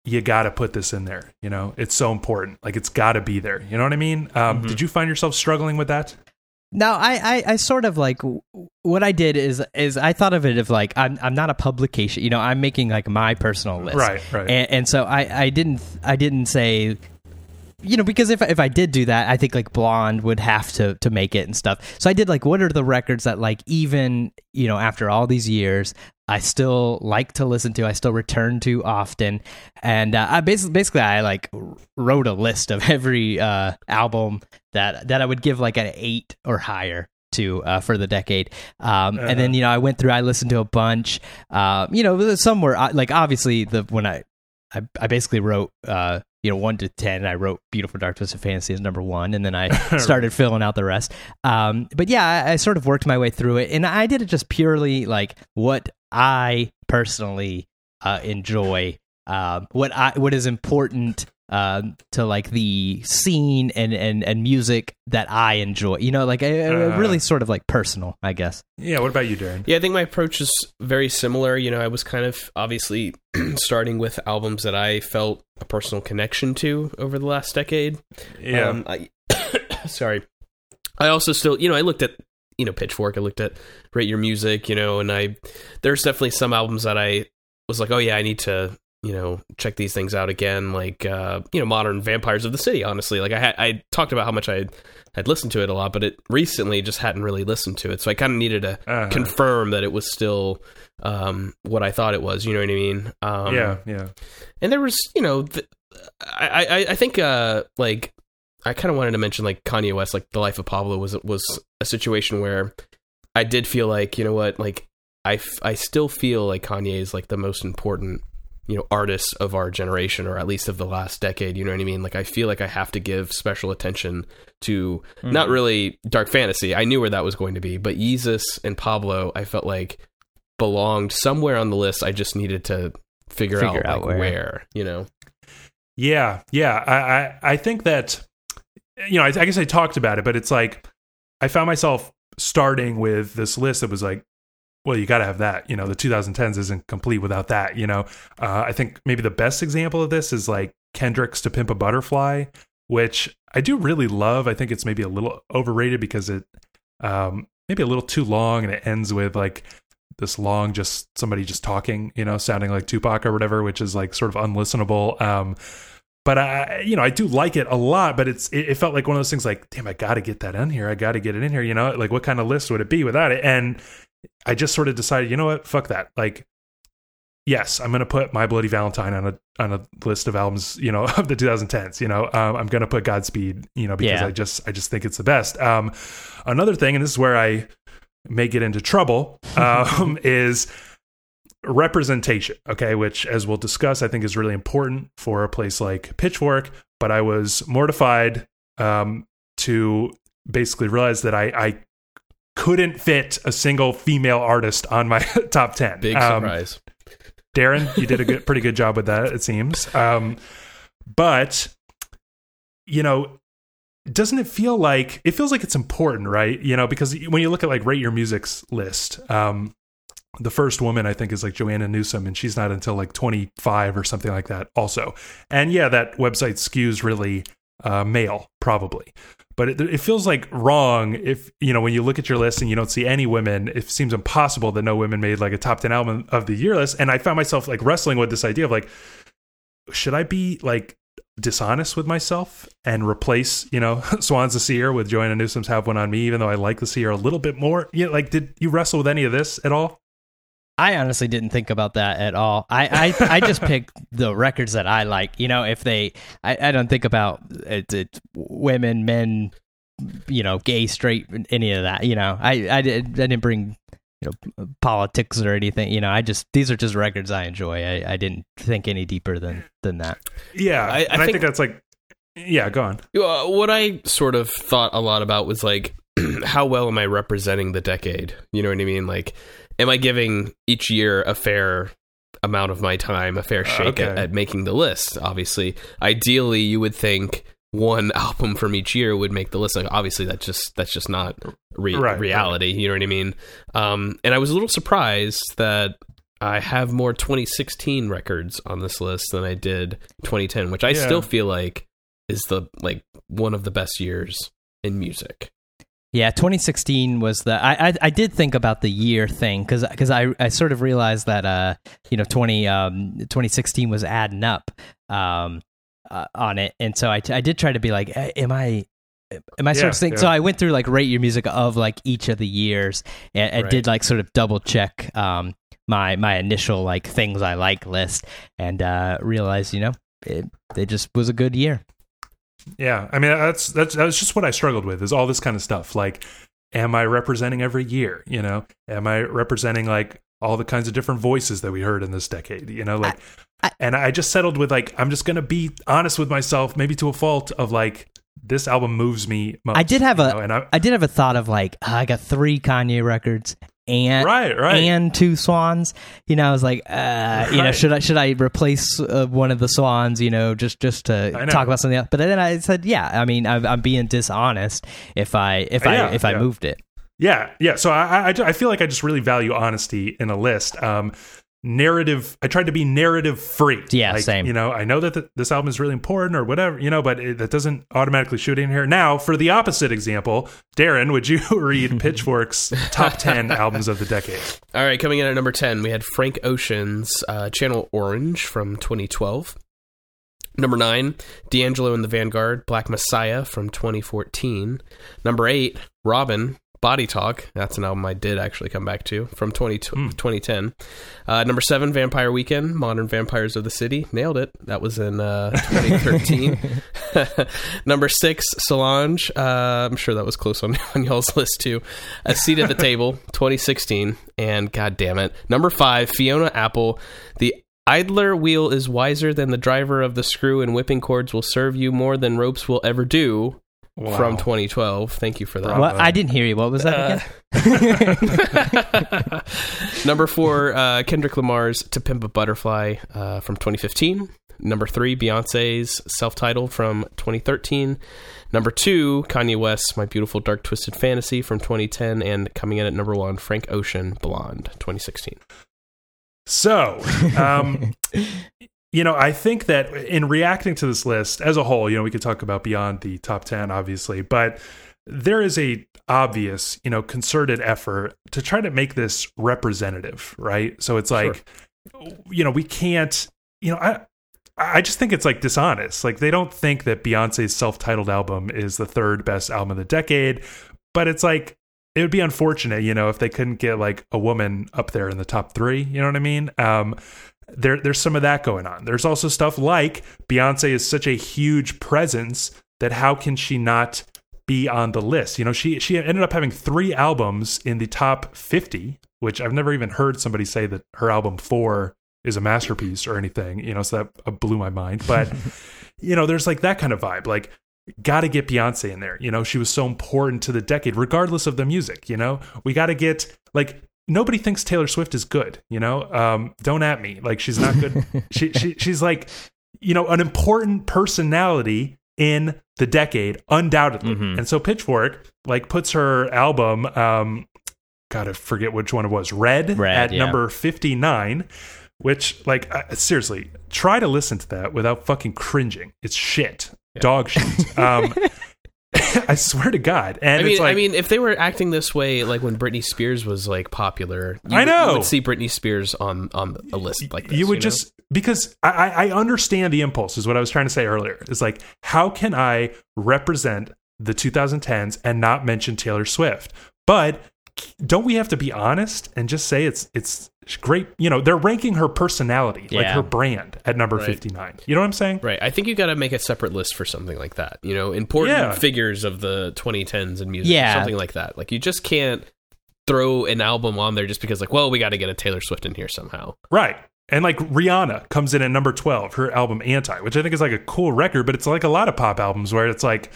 you got to put this in there you know? It's so important. Like it's got to be there. You know what I mean? Um, Mhm. did you find yourself struggling with that No, I, I, I sort of like what I did is is I thought of it of like I'm I'm not a publication, you know, I'm making like my personal list, right right. And, and so I, I didn't I didn't say you know because if if I did do that I think like blonde would have to to make it and stuff. So I did like what are the records that like even you know after all these years I still like to listen to I still return to often. And uh, I basically basically I like wrote a list of every uh album that that I would give like an 8 or higher to uh, for the decade. Um, and then you know I went through I listened to a bunch. Um, you know some were like obviously the when I I, I basically wrote uh you know one to ten i wrote beautiful dark twisted fantasy as number one and then i started filling out the rest. Um but yeah I, I sort of worked my way through it and i did it just purely like what i personally uh enjoy um what i what is important um to like the scene and and and music that i enjoy you know like a, a Uh. really sort of like personal i guess yeah what about you Darren Yeah, I think my approach is very similar. You know, I was kind of obviously starting with albums that I felt a personal connection to over the last decade. yeah Um, I, sorry. I also still, you know, I looked at, you know, Pitchfork. I looked at Rate Your Music, you know, and I, there's definitely some albums that I was like, oh yeah, I need to, you know, check these things out again. Like, uh, you know, Modern Vampires of the City. Honestly, like I had, I talked about how much I had listened to it a lot, but it recently just hadn't really listened to it, so I kind of needed to Uh-huh. confirm that it was still um, what I thought it was. You know what I mean? Um, yeah yeah and there was you know th- I, I I think uh like I kind of wanted to mention like Kanye West like the life of Pablo was was a situation where I did feel like you know what like I, f- I still feel like Kanye is like the most important you know artists of our generation or at least of the last decade you know what I mean? Like I feel like I have to give special attention to not mm. really dark fantasy. I knew where that was going to be but jesus and Pablo I felt like belonged somewhere on the list. I just needed to figure, Figure out, out like where. where you know? Yeah, yeah. I, I, I think that you know, I, I guess I talked about it, but it's like I found myself starting with this list that was like, well, you got to have that. You know, the 2010s isn't complete without that. You know, uh, I think maybe the best example of this is like Kendrick's "To Pimp a Butterfly," which I do really love. I think it's maybe a little overrated because it um, maybe a little too long, and it ends with like this long just somebody just talking you know sounding like tupac or whatever which is like sort of unlistenable um but i you know i do like it a lot but it's it, it felt like one of those things like damn i gotta get that in here i gotta get it in here you know like what kind of list would it be without it and i just sort of decided you know what? Fuck that. Like yes i'm gonna put my bloody valentine on a on a list of albums you know of the 2010s you know? Um, i'm gonna put godspeed you know because Yeah. i just i just think it's the best. Um another thing and this is where i may get into trouble um, is representation okay? Which as we'll discuss i think is really important for a place like pitchfork but i was mortified um, to basically realize that i i couldn't fit a single female artist on my top 10 big Um, surprise Darren, you did a good, pretty good job with that, it seems. Um, but you know, doesn't it feel like it feels like it's important, right? You know, because when you look at like rate your music's list, um, the first woman I think is like Joanna Newsom, and she's not until like 25 or something like that, also. And yeah, that website skews really uh, male, probably. But it, it feels like wrong if you know when you look at your list and you don't see any women. It seems impossible that no women made like a top ten album of the year list. And I found myself like wrestling with this idea of like, should I be like dishonest with myself and replace you know Swans the Seer with Joanna Newsom's Have One on Me, even though I like the Seer a little bit more? You know, like, did you wrestle with any of this at all? I honestly didn't think about that at all. I I, I just picked the records that I like. You know, if they, I, I don't think about it, it, women, men, you know, gay, straight, any of that. You know, I I, did, I didn't bring you know politics or anything. You know, I just these are just records I enjoy. I, I didn't think any deeper than than that. Yeah, I- I and I think think- that's like, yeah, go on. Uh, what I sort of thought a lot about was like, how well am I representing the decade? You know what I mean? Like, am I giving each year a fair amount of my time, a fair shake at, Okay. at making the list? Obviously, ideally, you would think one album from each year would make the list. Like, obviously, that's just that's just not re- Right, reality. You know what I mean? Um, and I was a little surprised that I have more 2016 records on this list than I did 2010, which I Yeah. still feel like is the like one of the best years in music. Yeah, 2016 was the. I I, I did think about the year thing because because I I sort of realized that uh you know 20 um 2016 was adding up um uh, on it, and so I I did try to be like, am I. Am I sort of think yeah. so? I went through like rate your music of like each of the years, and, and Right. did like sort of double check um my my initial like things I like list, and uh realized you know it, it just was a good year. Yeah, I mean that's that's that's just what I struggled with is all this kind of stuff. Like, am I representing every year? You know, am I representing like all the kinds of different voices that we heard in this decade? You know, like, I- and I just settled with like I'm just gonna be honest with myself, maybe to a fault of like this album moves me. Most, I did have a know, and I, I did have a thought of like ah, I got three Kanye records and right, right. and two swans. You know, I was like, uh, you know, should I should I replace uh, one of the swans? You know, just just to talk about something else. But then I said, yeah, I mean, I'm, I'm being dishonest if I if Yeah, I if I moved it. Yeah, yeah. So I, I, I feel like I just really value honesty in a list. Um, narrative. I tried to be narrative free. Yeah, like, same. You know, I know that th this album is really important or whatever. You know, but it, that doesn't automatically shoot in here. Now, for the opposite example, Darren, would you read Pitchfork's top ten albums of the decade? All right, coming in at number 10, we had Frank Ocean's uh, Channel Orange from 2012. Number 9, D'Angelo and the Vanguard, Black Messiah from 2014. Number 8, Robyn, Body Talk. That's an album I did actually come back to from 20, Hmm. 2010. Uh, number 7, Vampire Weekend, Modern Vampires of the City. Nailed it. That was in uh, 2013. number 6, Solange. Uh, I'm sure that was close on, on y'all's list too. A Seat at the Table, 2016. And god damn it. Number 5, Fiona Apple. The idler wheel is wiser than the driver of the screw, and whipping cords will serve you more than ropes will ever do. Wow. From 2012. Thank you for that. What I didn't hear you. What was that Uh, again? Number four, uh, Kendrick Lamar's "To Pimp a Butterfly" uh, from 2015. Number three, Beyonce's self-titled from 2013. Number two, Kanye West's "My Beautiful Dark Twisted Fantasy" from 2010, and coming in at number one, Frank Ocean "Blonde" 2016. So, um, you know, I think that in reacting to this list as a whole, you know, we could talk about beyond the top 10, obviously, but there is a obvious, you know, concerted effort to try to make this representative, right? So it's like, you know, we can't, you know, I, I just think it's like dishonest. Like they don't think that Beyonce's self-titled album is the third best album of the decade, but it's like it would be unfortunate, you know, if they couldn't get like a woman up there in the top three. You know what I mean? Um, there, there's some of that going on. There's also stuff like Beyonce is such a huge presence that how can she not be on the list? You know, she she ended up having three albums in the top 50, which I've never even heard somebody say that her album four is a masterpiece or anything. You know, so that uh, blew my mind. But you know, there's like that kind of vibe. Like got to get Beyonce in there. You know, she was so important to the decade, regardless of the music. You know, we got to get like nobody thinks Taylor Swift is good. You know, um, don't at me. Like she's not good. she, she she's like you know an important personality in the decade, undoubtedly. Mhm. And so Pitchfork like puts her album. Um, gotta forget which one it was. Red, Red, at yeah. number fifty nine. Which, like, uh, seriously, try to listen to that without fucking cringing. It's shit, dog shit. Um, I swear to God. And I mean, it's like, I mean, if they were acting this way, like when Britney Spears was like popular, you I would- know. you would see Britney Spears on on a list like this. you would know? just because I, I I understand the impulse is what I was trying to say earlier. It's like how can I represent the 2010s and not mention Taylor Swift? But don't we have to be honest and just say it's it's great? You know, they're ranking her personality, like her brand, at number Right. 59. You know what I'm saying? Right. I think you got to make a separate list for something like that. You know, important Yeah. figures of the 2010s in music, Yeah. something like that. Like you just can't throw an album on there just because, like, well, we got to get a Taylor Swift in here somehow. Right. And like Rihanna comes in at number 12, her album Anti, which I think is like a cool record, but it's like a lot of pop albums where it's like,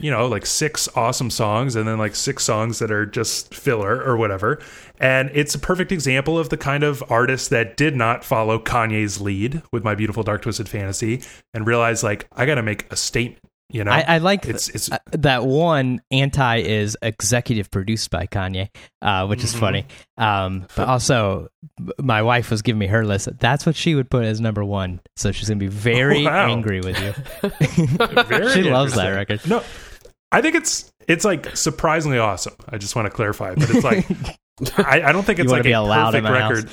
you know, like six awesome songs and then like six songs that are just filler or whatever. And it's a perfect example of the kind of artist that did not follow Kanye's lead with My Beautiful Dark Twisted Fantasy and realized like, I got to make a statement. You know, I, I like it's it's uh, that one anti is executive produced by Kanye, uh, which is Mhm. funny. Um, but also, my wife was giving me her list. That's what she would put as number one. So she's gonna be very Wow. angry with you. she loves that record. No, I think it's it's like surprisingly awesome. I just want to clarify, but it's like I, I don't think it's like a perfect record.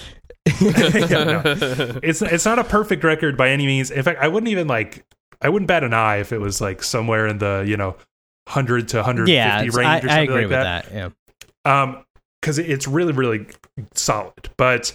Yeah, no. It's it's not a perfect record by any means. In fact, I wouldn't even like I wouldn't bat an eye if it was like somewhere in the you know hundred to hundred fifty yeah, range I, or I something agree like with that. that. Yeah. Um, because it's really really solid, but.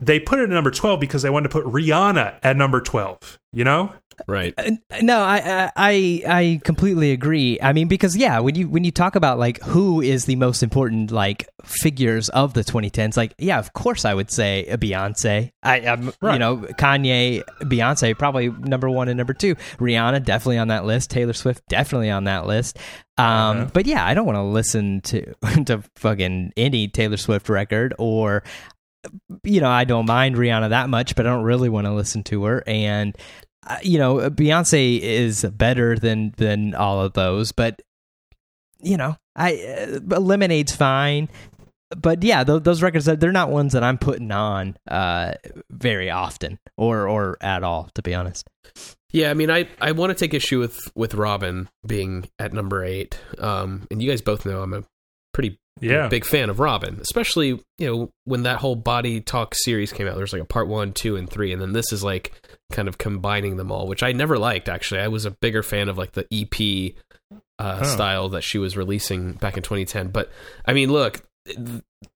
They put it at number twelve because they wanted to put Rihanna at number twelve. You know, right. Uh, No, I, I I completely agree. I mean, because yeah, when you when you talk about like who is the most important like figures of the 2010s, like yeah, of course I would say Beyonce. I I'm, you know Kanye, Beyonce probably number one and number two. Rihanna definitely on that list. Taylor Swift definitely on that list. Um, Uh-huh. but yeah, I don't want to listen to to fucking any Taylor Swift record or you know, I don't mind Rihanna that much, but I don't really want to listen to her. And you know, Beyonce is better than than all of those, but you know, I uh, Lemonade's fine. But yeah, th- those records they're not ones that I'm putting on uh, very often or or at all, to be honest. Yeah, I mean, I, I want to take issue with with Robyn being at number eight. Um, and you guys both know I'm a pretty yeah, big fan of Robyn, especially you know when that whole Body Talk series came out. There's like a part one, two, and three, and then this is like kind of combining them all, which I never liked. Actually, I was a bigger fan of like the EP uh, Oh. style that she was releasing back in 2010. But I mean, look,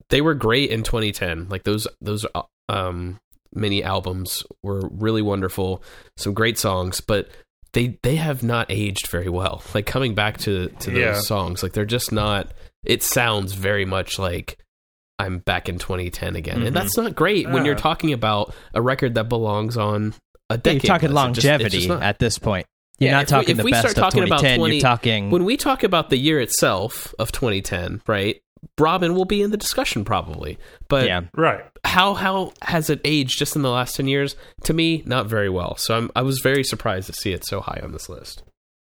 they were great in 2010. Like those those uh, um, mini albums were really wonderful, some great songs, but. They, they have not aged very well. Like coming back to to those Yeah. songs, like they're just not it sounds very much like I'm back in 2010 again, Mhm. and that's not great when you're Ah. talking about a record that belongs on a Yeah, decade. you're talking list. It just- longevity just at this point. You're Yeah, not if we- talking the best start of talking about 2010. 20 you're talking when we talk about the year itself of 2010, right? Robyn will be in the discussion probably, but yeah. right. how how has it aged just in the last 10 years? To me, not very well. So I'm I was very surprised to see it so high on this list.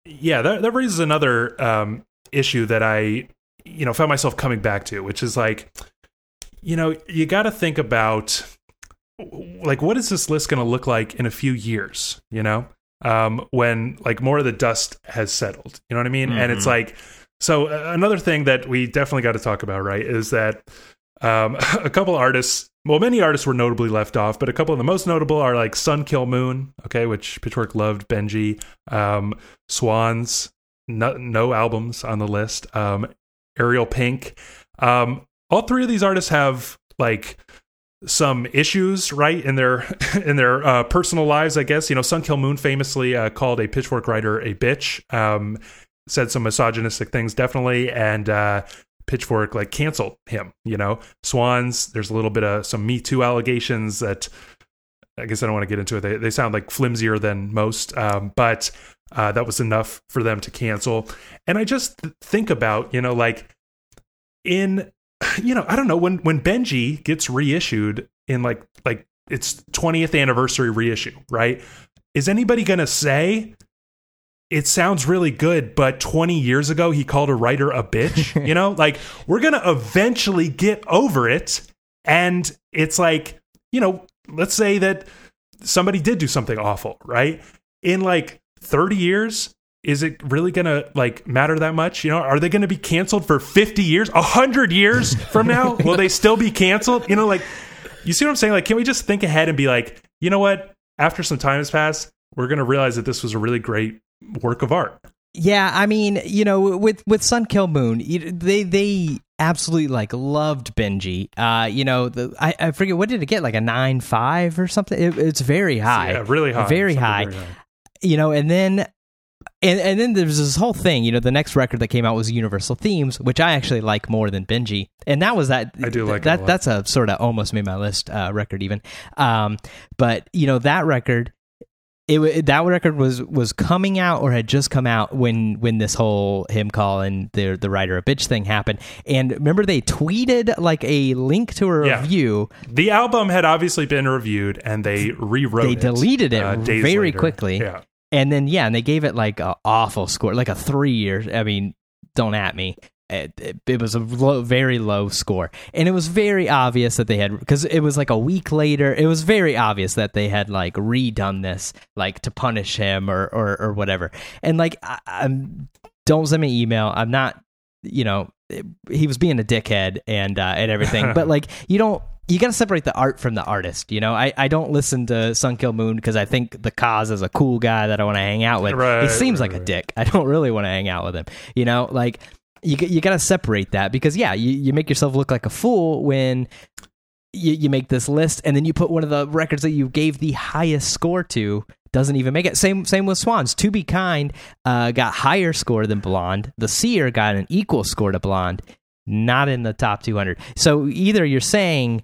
yeah that, that raises another um, issue that i you know found myself coming back to which is like you know you got to think about like what is this list going to look like in a few years you know? Um, when like more of the dust has settled you know what i mean? And it's Mhm. like so uh, another thing that we definitely got to talk about right is that um, a couple artists well many artists were notably left off but a couple of the most notable are like sun kil moon okay which pitchfork loved benji um, swans no, no albums on the list um, ariel pink. Um, all three of these artists have like some issues right in their in their uh, personal lives i guess. You know sun kil moon famously uh, called a pitchfork writer a bitch um, said some misogynistic things definitely and uh, pitchfork like canceled him you know? Swans there's a little bit of some me too allegations that i guess i don't want to get into it. They, they sound like flimsier than most um, but uh, that was enough for them to cancel. And i just think about you know like in you know i don't know when when benji gets reissued in like like its 20th anniversary reissue right? Is anybody gonna say it sounds really good but 20 years ago he called a writer a bitch you know? Like we're gonna eventually get over it and it's like you know let's say that somebody did do something awful right? In like 30 years is it really gonna like matter that much you know are they gonna be canceled for 50 years 100 years from now will they still be canceled you know like you see what i'm saying like can we just think ahead and be like you know what after some time has passed we're gonna realize that this was a really great work of art Yeah, I mean, you know, with with Sun Kil Moon, they they absolutely like loved Benji. Uh, you know, the I, I forget what did it get like a nine five or something. It, it's very high, yeah really high very high. very high. You know, and then. And, and then there's this whole thing, you know. The next record that came out was Universal Themes, which I actually like more than Benji, and that was that. I do like that. a. That's a sort of almost made my list uh, record even. Um, but you know that record, it that record was was coming out or had just come out when when this whole him calling the the writer a bitch thing happened. And remember they tweeted like a link to a Yeah. review. the album had obviously been reviewed and they rewrote They it deleted it uh, very later. quickly. yeah And then yeah, and they gave it like a awful score, like a three or I mean, don't at me. It, it, it was a low, very low score, and it was very obvious that they had because it was like a week later. It was very obvious that they had like redone this, like to punish him or or, or whatever. And like, I, I'm don't send me email. I'm not, you know, he was being a dickhead and uh, and everything, but like you don't you got to separate the art from the artist. You know, I, I don't listen to Sun Kil Moon because I think the cause is a cool guy that I want to hang out with. Right, he seems right, like a dick. I don't really want to hang out with him. You know, like you you got to separate that because yeah, you, you make yourself look like a fool when you, you make this list and then you put one of the records that you gave the highest score to doesn't even make it. Same same with Swans. To be kind uh, got higher score than Blonde. The Seer got an equal score to Blonde, not in the top 200. So either you're saying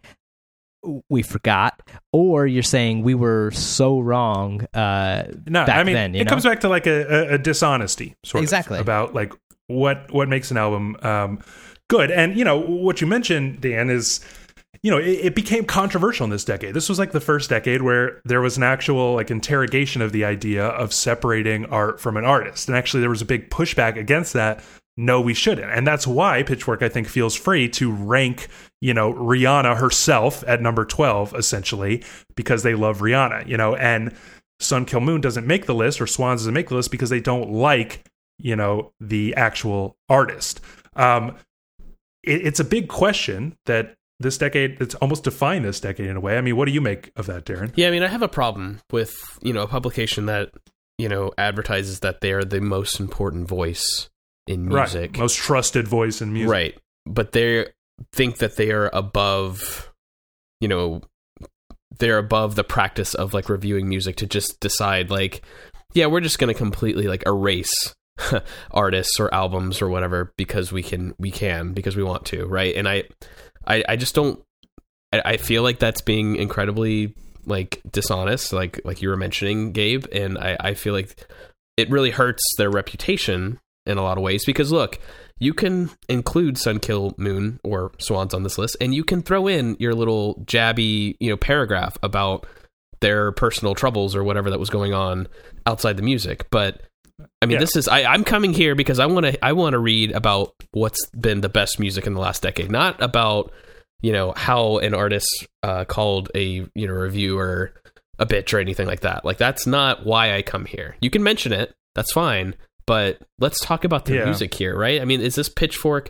we forgot, or you're saying we were so wrong. Uh, No, back I mean then, you it know? comes back to like a, a, a dishonesty sort Exactly. of about like what what makes an album um, good. And you know what you mentioned, Dan, is you know it, it became controversial in this decade. This was like the first decade where there was an actual like interrogation of the idea of separating art from an artist, and actually there was a big pushback against that. No, we shouldn't, and that's why Pitchfork I think feels free to rank you know Rihanna herself at number twelve essentially because they love Rihanna, you know, and Sun Kil Moon doesn't make the list or Swans doesn't make the list because they don't like, you know, the actual artist. Um, it, it's a big question that this decade, it's almost defined this decade in a way. I mean, what do you make of that, Darren? Yeah, I mean, I have a problem with you know a publication that you know advertises that they are the most important voice in music, Right. Most trusted voice in music. right? But they think that they are above, you know, they're above the practice of like reviewing music to just decide like, yeah, we're just going to completely like erase artists or albums or whatever because we can we can because we want to, right? And I I, I just don't I, I feel like that's being incredibly like dishonest, like like you were mentioning, Gabe, and I, I feel like it really hurts their reputation in a lot of ways because look, you can include Sun Kil Moon or Swans on this list, and you can throw in your little jabby, you know, paragraph about their personal troubles or whatever that was going on outside the music. But I mean, Yeah. this is I, I'm coming here because I want to I want to read about what's been the best music in the last decade, not about you know how an artist uh, called a you know reviewer a bitch or anything like that. Like that's not why I come here. You can mention it, that's fine, but let's talk about the Yeah. music here, right? I mean, is this pitchfork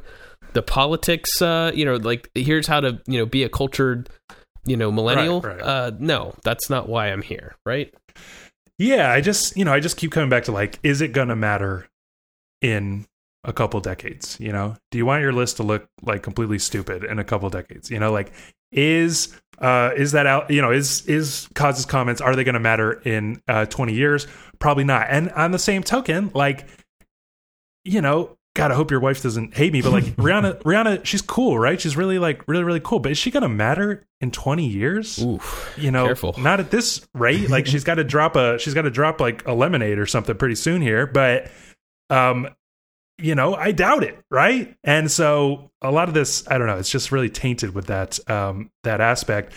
the politics? Uh, you know, like here's how to you know be a cultured you know millennial. Right, right. Uh, no, that's not why I'm here, right? Yeah, I just, you know, I just keep coming back to like, is it going to matter in a couple decades? You know, do you want your list to look like completely stupid in a couple decades? You know, like, is uh is that out you know is is Kozelek's comments are they going to matter in uh 20 years? Probably not. And on the same token like you know god i hope your wife doesn't hate me but like rihanna rihanna she's cool right? She's really like really really cool. But is she going to matter in 20 years? Oof. you know Careful. not at this rate. Like she's got to drop a she's got to drop like a lemonade or something pretty soon here. But um you know i doubt it right? And so a lot of this i don't know it's just really tainted with that um that aspect.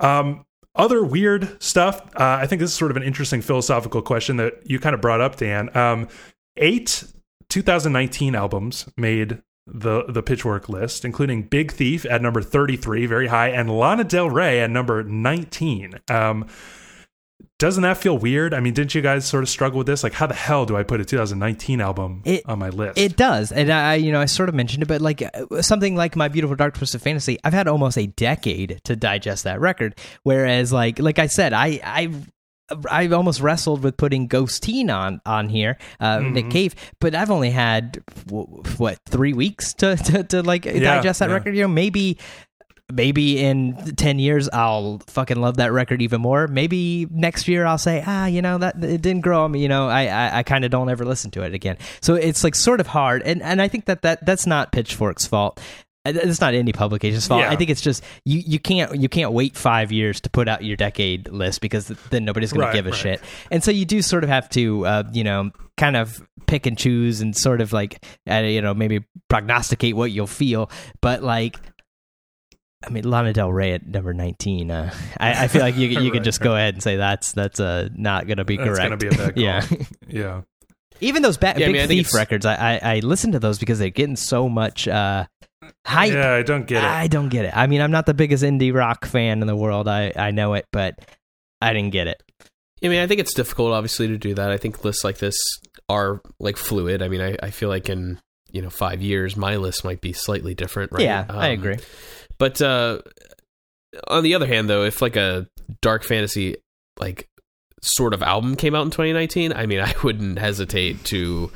Um other weird stuff uh, i think this is sort of an interesting philosophical question that you kind of brought up dan. Um eight 2019 albums made the the pitchfork list including big thief at number 33 very high and lana del rey at number 19 um doesn't that feel weird i mean didn't you guys sort of struggle with this like how the hell do i put a 2019 album It- on my list It does, and I, you know, I sort of mentioned it, but like uh, something like my beautiful dark twisted fantasy, I've had almost a decade to digest that record. Whereas, like, like I said, I, I. I've almost wrestled with putting Ghosteen on on here, uh, Nick Mhm. Cave, but I've only had w- what three weeks to to, to like digest that yeah. record. You know, maybe maybe in 10 years I'll fucking love that record even more. Maybe next year I'll say, ah, you know, that it didn't grow on me, you know, I I, I kind of don't ever listen to it again. So it's like sort of hard. And and I think that, that that's not Pitchfork's fault. It's not any publication's fault. Yeah. I think it's just you, you can't you can't wait five years to put out your decade list because then nobody's going Right, to give a right. shit. And so you do sort of have to, uh, you know, kind of pick and choose and sort of like, uh, you know, maybe prognosticate what you'll feel. But like, I mean, Lana Del Rey at number nineteen. Uh, I, I feel like you you Right, could just go ahead and say that's that's uh, not going to be That's correct. gonna be a bad call. yeah, Yeah. even those ba- Yeah, I big mean, I think thief it's- records, I, I I listen to those because they're getting so much uh, hype. Yeah, I don't get it. I don't get it. I mean, I'm not the biggest indie rock fan in the world. I I know it, but I didn't get it. I mean, I think it's difficult, obviously, to do that. I think lists like this are like fluid. I mean, I, I feel like in you know five years, my list might be slightly different. Right? Yeah, I Um, agree. But uh, on the other hand, though, if like a dark fantasy like sort of album came out in 2019, I mean, I wouldn't hesitate to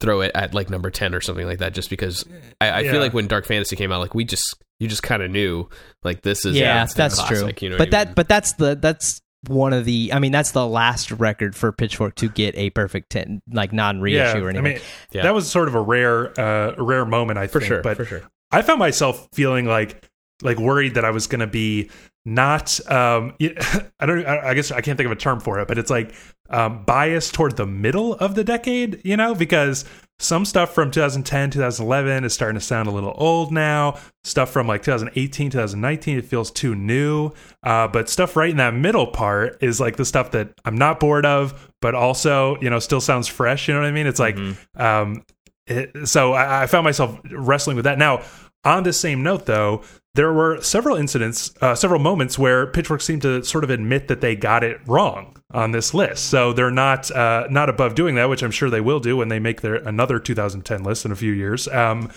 throw it at like number 10 or something like that, just because I, I Yeah. feel like when Dark Fantasy came out, like we just you just kind of knew like this is yeah, it's that's classic, true. You know, but what I that mean? but that's the that's one of the. I mean, that's the last record for Pitchfork to get a perfect ten, like non reissue or I anything. mean, Yeah. that was sort of a rare, uh, rare moment, I for think. sure, But for sure. I found myself feeling like, like worried that I was going to be not. Um, I don't. I guess I can't think of a term for it, but it's like um, biased toward the middle of the decade. You know, because some stuff from 2010, 2011 is starting to sound a little old now. Stuff from like 2018, 2019, it feels too new. Uh, but stuff right in that middle part is like the stuff that I'm not bored of, but also you know still sounds fresh. You know what I mean? It's like um, it, so I, I found myself wrestling with that. Now, on the same note, though, there were several incidents, uh, several moments where Pitchfork seemed to sort of admit that they got it wrong on this list. So they're not uh, not above doing that, which I'm sure they will do when they make their another 2010 list in a few years. Um,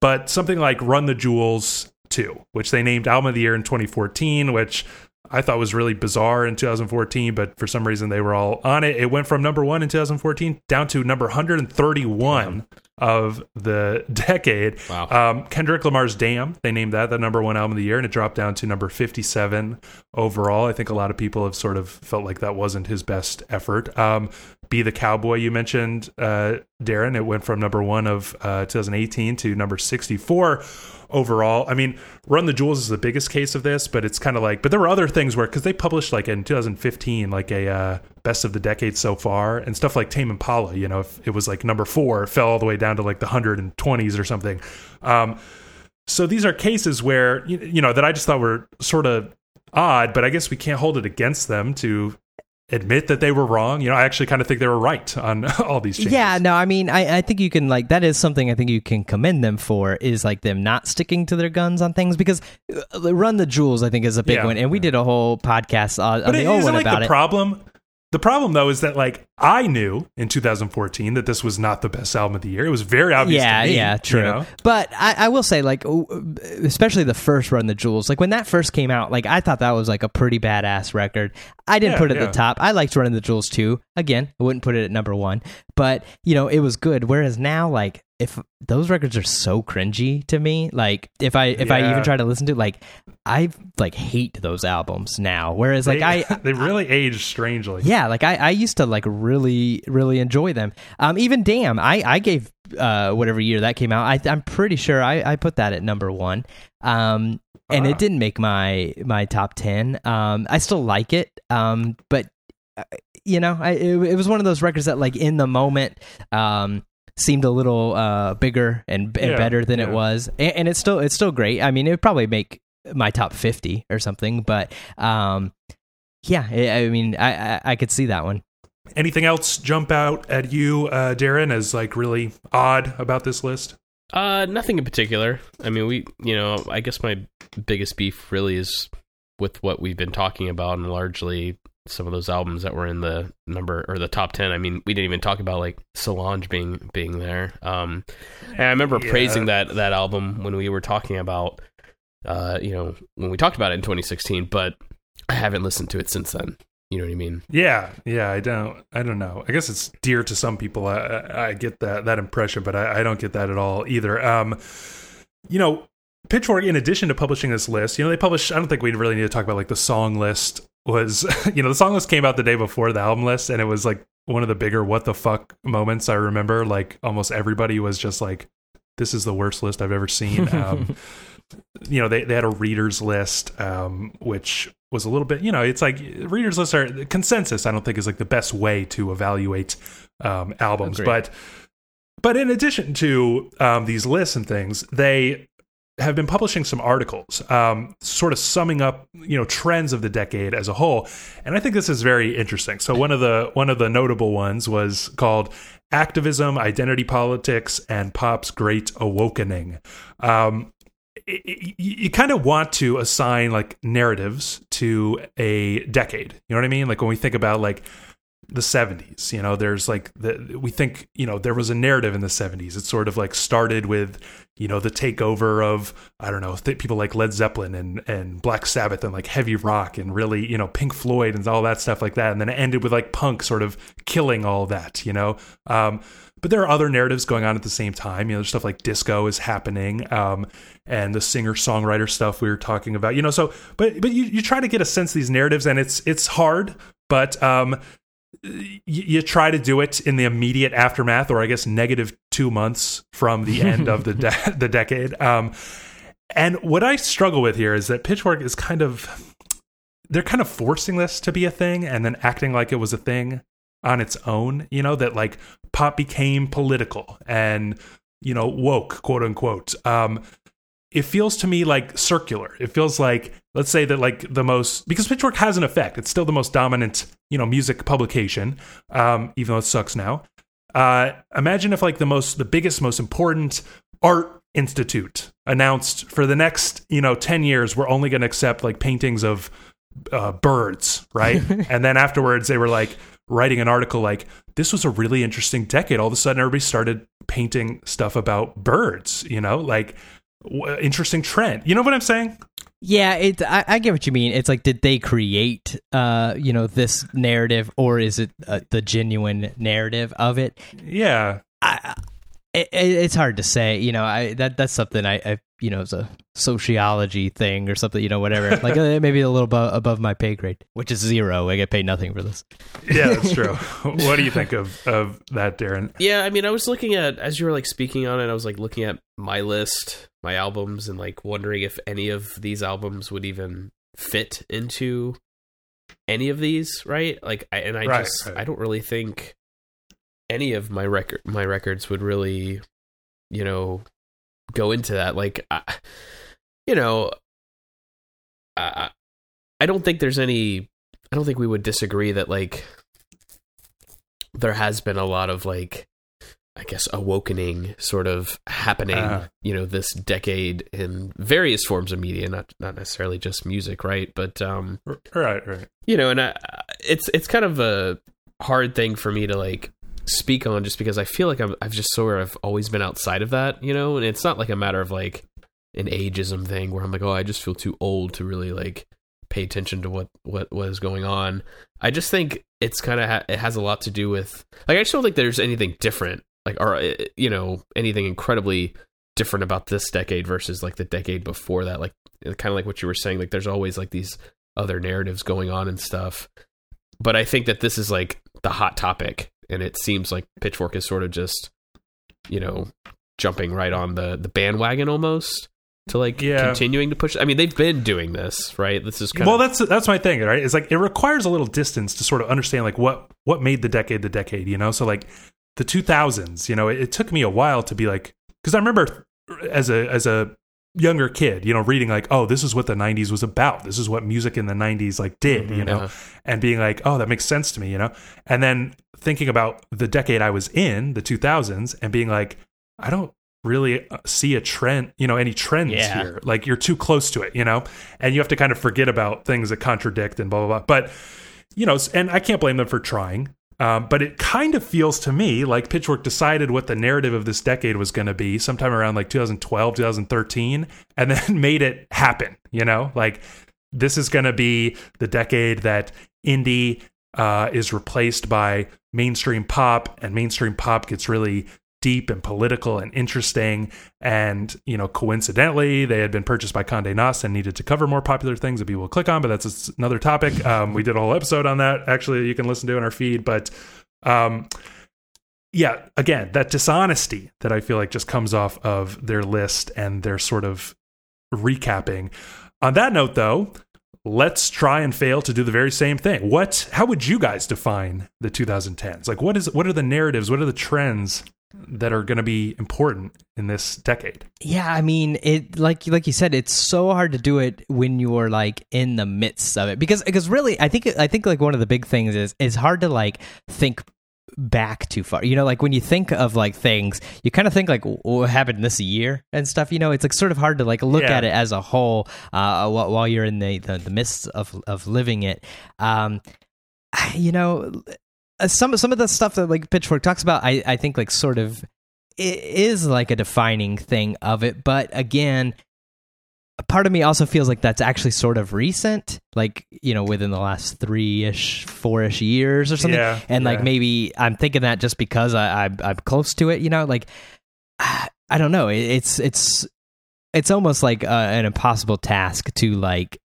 but something like Run the Jewels 2, which they named Album of the Year in 2014, which I thought was really bizarre in 2014, but for some reason they were all on it. It went from number one in 2014 down to number 131 of the decade. Wow. Um, Kendrick Lamar's Damn, they named that the number one album of the year, and it dropped down to number 57 overall. I think a lot of people have sort of felt like that wasn't his best effort. Um, Be the Cowboy, you mentioned, uh, Darren, it went from number one of uh, 2018 to number 64 overall. I mean, Run the Jewels is the biggest case of this, but it's kind of like, but there were other things where, because they published like in 2015, like a uh, best of the decade so far, and stuff like Tame Impala, you know, if it was like number four, fell all the way down to like the 120s or something. Um, so these are cases where, you know, that I just thought were sort of odd, but I guess we can't hold it against them to admit that they were wrong. You know, I actually kind of think they were right on all these changes. Yeah, no, I mean, I, I think you can like that is something I think you can commend them for is like them not sticking to their guns on things because uh, Run the Jewels I think is a big Yeah. one, and we did a whole podcast on, on the it old one like about the it. problem. The problem though is that like I knew in 2014 that this was not the best album of the year. It was very obvious. yeah, to me, yeah, you true. know? But I, I will say, like, especially the first Run the Jewels, like when that first came out, like I thought that was like a pretty badass record. I didn't Yeah, put it at the top. I liked Run the Jewels too. Again, I wouldn't put it at number one, but you know, it was good. Whereas now, like, if those records are so cringy to me, like if I if I even try to listen to, like, I like hate those albums now. Whereas, like, they, I they really age strangely. yeah, like I, I used to like really, really enjoy them. Um, even Damn, I, I gave uh whatever year that came out. I, I'm pretty sure I, I put that at number one. Um, and Ah. it didn't make my my top ten. Um, I still like it. Um, but uh, you know, I it, it was one of those records that like in the moment, um. Seemed a little uh, bigger and, and Yeah, better than it was, and, and it's still it's still great. I mean, it would probably make my top fifty or something, but um, yeah, I I mean, I, I I could see that one. Anything else jump out at you, uh, Darren, as like really odd about this list? Uh, nothing in particular. I mean, we, you know, I guess my biggest beef really is with what we've been talking about, and largely some of those albums that were in the number or the top ten. I mean, we didn't even talk about like Solange being being there. Um, and I remember Yeah. praising that that album when we were talking about, uh, you know, when we talked about it in 2016. But I haven't listened to it since then. You know what I mean? Yeah, yeah. I don't. I don't know. I guess it's dear to some people. I, I, I get that that impression, but I, I don't get that at all either. Um, you know, Pitchfork, in addition to publishing this list, you know, they publish. I don't think we really need to talk about like the song list. Was you know the song list came out the day before the album list, and it was like one of the bigger what the fuck moments I remember. Like almost everybody was just like, "This is the worst list I've ever seen." Um, you know, they they had a readers list, um, which was a little bit, you know, it's like readers lists are consensus. I don't think is like the best way to evaluate um, albums, Agreed. but but in addition to um, these lists and things, they have been publishing some articles, um, sort of summing up, you know, trends of the decade as a whole, and I think this is very interesting. So one of the one of the notable ones was called "Activism, Identity Politics, and Pop's Great Awakening." Um, you kind of want to assign like narratives to a decade. You know what I mean? Like when we think about like the 70s you know there's like the we think you know there was a narrative in the 70s it sort of like started with you know the takeover of i don't know th- people like led zeppelin and and black sabbath and like heavy rock and really you know pink floyd and all that stuff like that. And then it ended with like punk sort of killing all that you know? Um, but there are other narratives going on at the same time. You know there's stuff like disco is happening um, and the singer songwriter stuff we were talking about you know? So but but you, you try to get a sense of these narratives and it's it's hard but um, you try to do it in the immediate aftermath, or I guess negative two months from the end of the de- the decade. Um, and what I struggle with here is that Pitchfork is kind of they're kind of forcing this to be a thing, and then acting like it was a thing on its own. You know that like pop became political and you know woke, quote unquote. Um, it feels to me like circular. It feels like let's say that like the most because Pitchfork has an effect. It's still the most dominant you know music publication, um, even though it sucks now. Uh, imagine if like the most the biggest most important art institute announced for the next you know 10 years we're only going to accept like paintings of uh, birds right and then afterwards they were like writing an article like this was a really interesting decade all of a sudden everybody started painting stuff about birds you know like interesting trend. You know what I'm saying? Yeah, it. I, I, get what you mean. It's like, did they create, uh, you know, this narrative, or is it uh, the genuine narrative of it? Yeah, I, it, it's hard to say. You know, I that that's something I, I you know, it's a sociology thing or something. You know, whatever. like uh, maybe a little above, above my pay grade, which is zero. I get paid nothing for this. Yeah, that's true. what do you think of of that, Darren? Yeah, I mean, I was looking at as you were like speaking on it. I was like looking at my list, my albums, and like wondering if any of these albums would even fit into any of these, right? Like, I, and I right, just right. I don't really think any of my record my records would really, you know, go into that. Like, I, you know, I I don't think there's any. I don't think we would disagree that like there has been a lot of like I guess awakening sort of happening, uh, you know, this decade in various forms of media, not not necessarily just music, right? But um right, right. You know, and I, it's it's kind of a hard thing for me to like speak on just because I feel like i have just sort of always been outside of that, you know, and it's not like a matter of like an ageism thing where I'm like, oh, I just feel too old to really like pay attention to what what what is going on. I just think it's kind of ha- it has a lot to do with like I just don't think there's anything different like or uh, you know anything incredibly different about this decade versus like the decade before that like kind of like what you were saying like there's always like these other narratives going on and stuff. But i think that this is like the hot topic and it seems like pitchfork is sort of just you know jumping right on the the bandwagon almost to like yeah. continuing to push. I mean they've been doing this right? This is kind of well of, that's that's my thing right? It's like it requires a little distance to sort of understand like what what made the decade the decade you know? So like the 2000s you know it, it took me a while to be like because i remember as a as a younger kid you know reading like oh this is what the 90s was about. This is what music in the 90s like did mm-hmm, you know uh-huh. and being like oh that makes sense to me you know? And then thinking about the decade i was in the 2000s and being like i don't really uh, see a trend you know any trends yeah. here. Like you're too close to it you know? And you have to kind of forget about things that contradict and blah blah blah. But you know and i can't blame them for trying um, but it kind of feels to me like Pitchfork decided what the narrative of this decade was going to be sometime around like 2012, 2013, and then made it happen. You know, like this is going to be the decade that indie uh, is replaced by mainstream pop, and mainstream pop gets really deep and political and interesting. And, you know, coincidentally, they had been purchased by Conde Nast and needed to cover more popular things that people click on, but that's another topic. Um, we did a whole episode on that. Actually, you can listen to in our feed. But um, yeah, again, that dishonesty that I feel like just comes off of their list and their sort of recapping. On that note, though, let's try and fail to do the very same thing. What how would you guys define the 2010s? Like what is what are the narratives? What are the trends that are going to be important in this decade. Yeah, I mean, it like like you said, it's so hard to do it when you're like in the midst of it because because really, I think I think like one of the big things is it's hard to like think back too far. You know, like when you think of like things, you kind of think like what happened this year and stuff. You know, it's like sort of hard to like look Yeah. at it as a whole uh, while, while you're in the, the the midst of of living it. Um, you know, uh, some some of the stuff that like Pitchfork talks about, I I think like sort of is like a defining thing of it, but again. a Part of me also feels like that's actually sort of recent, like you know, within the last three-ish, four-ish years or something Yeah, and like yeah. maybe I'm thinking that just because I, I I'm close to it, you know, like I don't know, It- it's it's it's almost like uh, an impossible task to like.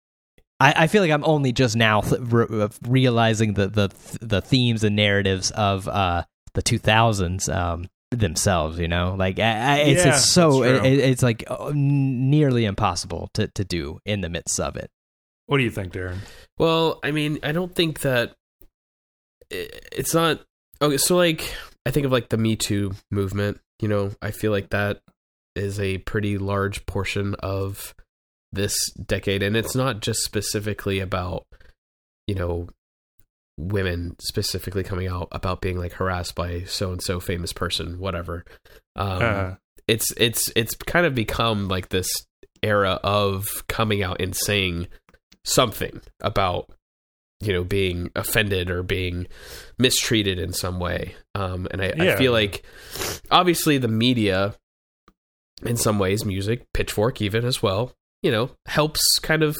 I, I feel like I'm only just now th- re- realizing the the the themes and narratives of uh the 2000s um themselves, you know, like I, I, it's Yeah, it's so it, it's like uh, nearly impossible to to do in the midst of it. What do you think, Darren? Well, I mean, I don't think that i- it's not okay. So, like, I think of like the Me Too movement. You know, I feel like that is a pretty large portion of this decade, and it's not just specifically about you know women specifically coming out about being like harassed by so and so famous person, whatever. Um, Uh, it's it's it's kind of become like this era of coming out and saying something about you know being offended or being mistreated in some way. Um and i, I feel like obviously the media in some ways music pitchfork even as well you know helps kind of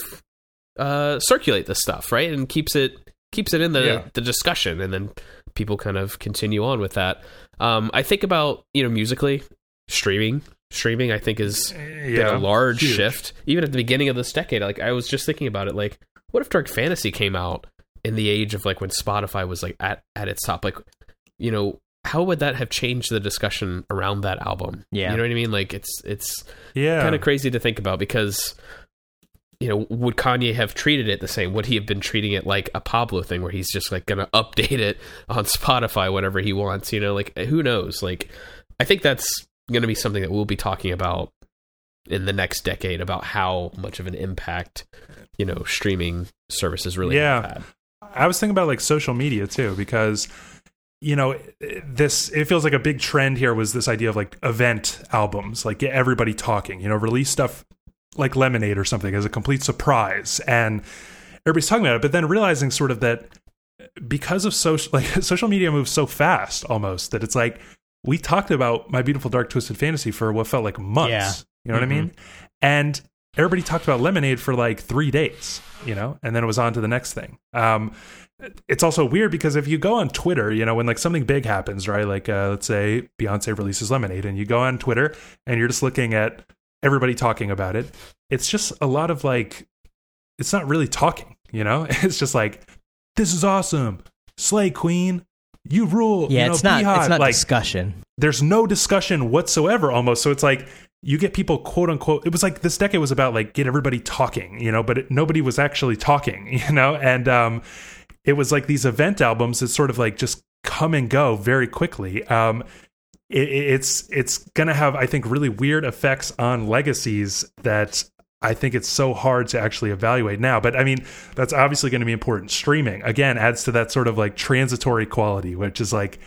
uh circulate this stuff right? And keeps it keeps it in the Yeah. the discussion and then people kind of continue on with that. Um i think about you know musically streaming streaming i think is been yeah, a large huge. shift. Even at the beginning of this decade like i was just thinking about it like what if dark fantasy came out in the age of like when spotify was like at, at its top? Like you know how would that have changed the discussion around that album? Yeah. you know what i mean? Like it's it's Yeah, kind of crazy to think about because you know would kanye have treated it the same? Would he have been treating it like a pablo thing where he's just like gonna update it on spotify whenever he wants you know? Like eh, who knows? Like i think that's gonna be something that we'll be talking about in the next decade about how much of an impact you know streaming services really Yeah. have had. I was thinking about like social media too because you know this it feels like a big trend here was this idea of like event albums like get everybody talking you know release stuff like lemonade or something as a complete surprise. And everybody's talking about it but then realizing sort of that because of social like social media moves so fast almost that it's like we talked about my beautiful dark twisted fantasy for what felt like months Yeah. you know what i mean? And everybody talked about lemonade for like three days you know and then it was on to the next thing. Um it's also weird because if you go on Twitter, you know, when like something big happens, right? Like uh, let's say Beyonce releases Lemonade, and you go on Twitter and you're just looking at everybody talking about it. It's just a lot of like, it's not really talking, you know. It's just like, this is awesome, Slay Queen, you rule. Yeah, you know, it's not it's not like discussion. there's no discussion whatsoever almost so it's like you get people quote unquote it was like this decade was about like get everybody talking you know but it, nobody was actually talking you know and um it was like these event albums that sort of like just come and go very quickly um it, it's it's gonna have i think really weird effects on legacies that I think it's so hard to actually evaluate now. But I mean, that's obviously going to be important. Streaming again adds to that sort of like transitory quality, which is like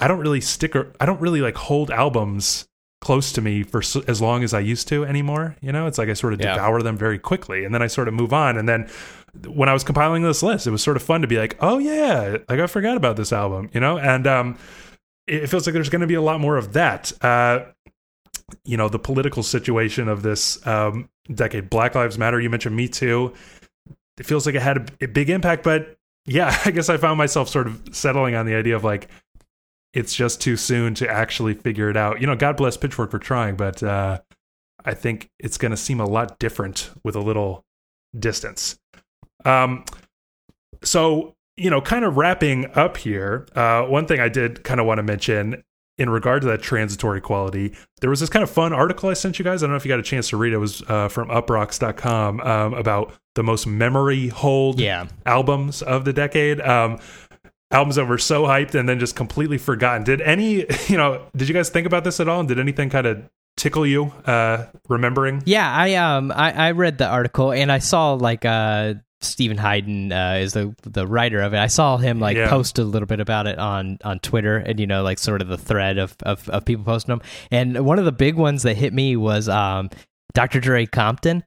I don't really stick or I don't really like hold albums close to me for so, as long as I used to anymore. You know, it's like I sort of Yeah. devour them very quickly, and then I sort of move on. And then when I was compiling this list, it was sort of fun to be like, oh yeah, like I forgot about this album, you know, and um, it feels like there's going to be a lot more of that. Uh, you know, the political situation of this um, decade. Black Lives Matter. You mentioned Me Too. It feels like it had a, a big impact, but yeah, I guess I found myself sort of settling on the idea of like it's just too soon to actually figure it out. You know, God bless Pitchfork for trying, but uh, I think it's going to seem a lot different with a little distance. Um, so you know, kind of wrapping up here, uh, one thing I did kind of want to mention in regard to that transitory quality, there was this kind of fun article I sent you guys. I don't know if you got a chance to read it. It was uh, from uproxx.com um, about the most memory hold Yeah. albums of the decade. Um, albums that were so hyped and then just completely forgotten. Did any, you know, did you guys think about this at all? And did anything kind of tickle you uh remembering? Yeah, I um I, I read the article and I saw like uh Steven Hyden uh, is the the writer of it. I saw him like Yeah. post a little bit about it on on Twitter, and you know, like sort of the thread of of, of people posting them. And one of the big ones that hit me was um, Dr. Dre Compton.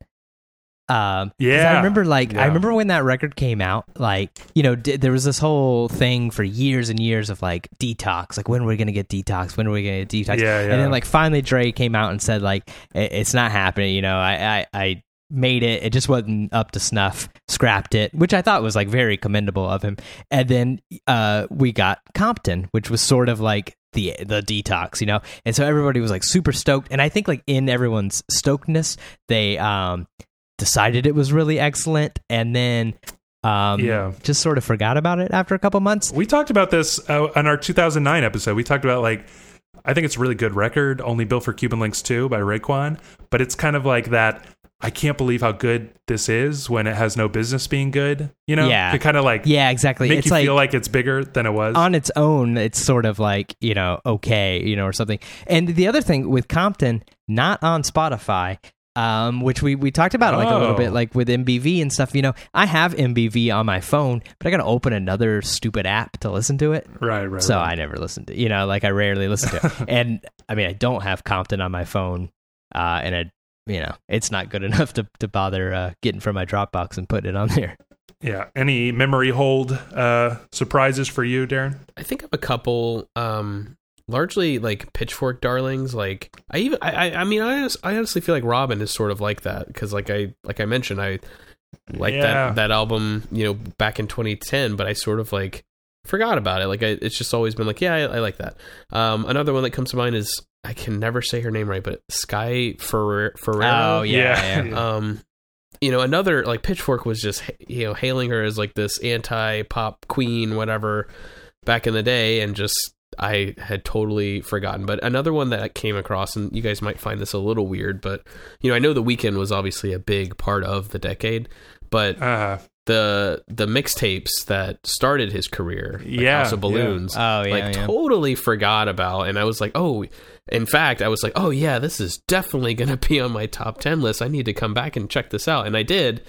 Um, Yeah. I remember like Yeah. I remember when that record came out. Like you know, d- there was this whole thing for years and years of like detox. Like when are we gonna get detox? When are we gonna get detox? Yeah, yeah. And then like finally Dre came out and said like "I- it's not happening. You know, I I, I made it. It just wasn't up to snuff. Scrapped it, which I thought was like very commendable of him. And then uh, we got Compton, which was sort of like the the detox, you know. And so everybody was like super stoked. And I think like in everyone's stokedness, they um decided it was really excellent, and then um Yeah. just sort of forgot about it after a couple months. We talked about this uh, on our 2009 episode. We talked about like I think it's a really good record, Only Built for Cuban Links 2 by Raekwon, but it's kind of like that I can't believe how good this is when it has no business being good, you know? Yeah. To kind of like Yeah, exactly. make it's you like feel like it's bigger than it was. on its own, it's sort of like, you know, okay, you know, or something. And the other thing with Compton, not on Spotify, um, which we, we talked about like a little Oh. bit, like with MBV and stuff, you know, I have MBV on my phone, but I got to open another stupid app to listen to it. right, right. So right. I never listen to, you know, like I rarely listen to it. and I mean, I don't have Compton on my phone, uh, and I, you know, it's not good enough to, to bother uh, getting from my Dropbox and putting it on there. Yeah. Any memory hold uh, surprises for you, Darren? I think of a couple, um, largely like pitchfork darlings. Like I even, I, I, I mean, I, I honestly feel like Robyn is sort of like that because, like I, like I mentioned, I like Yeah. that that album, you know, back in 2010, but I sort of like forgot about it. Like I, it's just always been like, yeah, I, I like that. Um, another one that comes to mind is I can never say her name right, but Sky Ferrer, Ferrero. Oh, yeah, Yeah. yeah. Um, you know, another like Pitchfork was just you know hailing her as like this anti-pop queen, whatever, back in the day, and just I had totally forgotten. But another one that I came across, and you guys might find this a little weird, but you know, I know the Weeknd was obviously a big part of the decade, but Uh, the the mixtapes that started his career, like Yeah, House of yeah. Balloons, Oh, yeah, like yeah. totally forgot about, and I was like, oh. In fact, I was like, "Oh yeah, this is definitely going to be on my top ten list. I need to come back and check this out." And I did,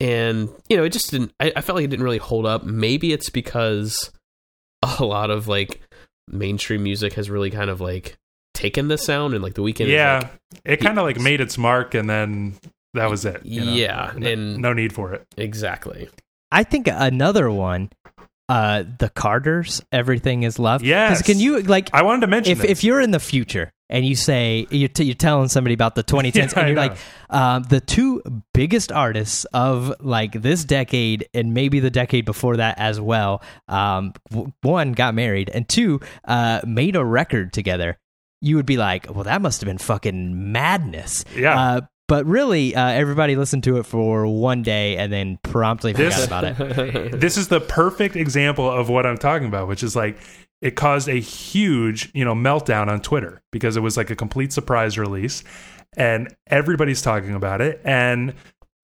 and you know, it just didn't. I, I felt like it didn't really hold up. Maybe it's because a lot of like mainstream music has really kind of like taken the sound, and like the Weeknd, is, yeah. like, it kind of like made its mark and then that was it. you know? Yeah, No- and- no need for it. exactly. I think another one, uh, the Carters, everything is love. 'Cause Yes. Can you like I wanted to mention if this. if you're in the future and you say you're, t- you're telling somebody about the 2010s Yeah, and you're like um, the two biggest artists of like this decade and maybe the decade before that as well um, w- one got married and two uh, made a record together you would be like well that must have been fucking madness Yeah. uh, but really uh, everybody listened to it for one day and then promptly forgot This- about it this is the perfect example of what I'm talking about, which is like it caused a huge, you know, meltdown on Twitter because it was like a complete surprise release and everybody's talking about it and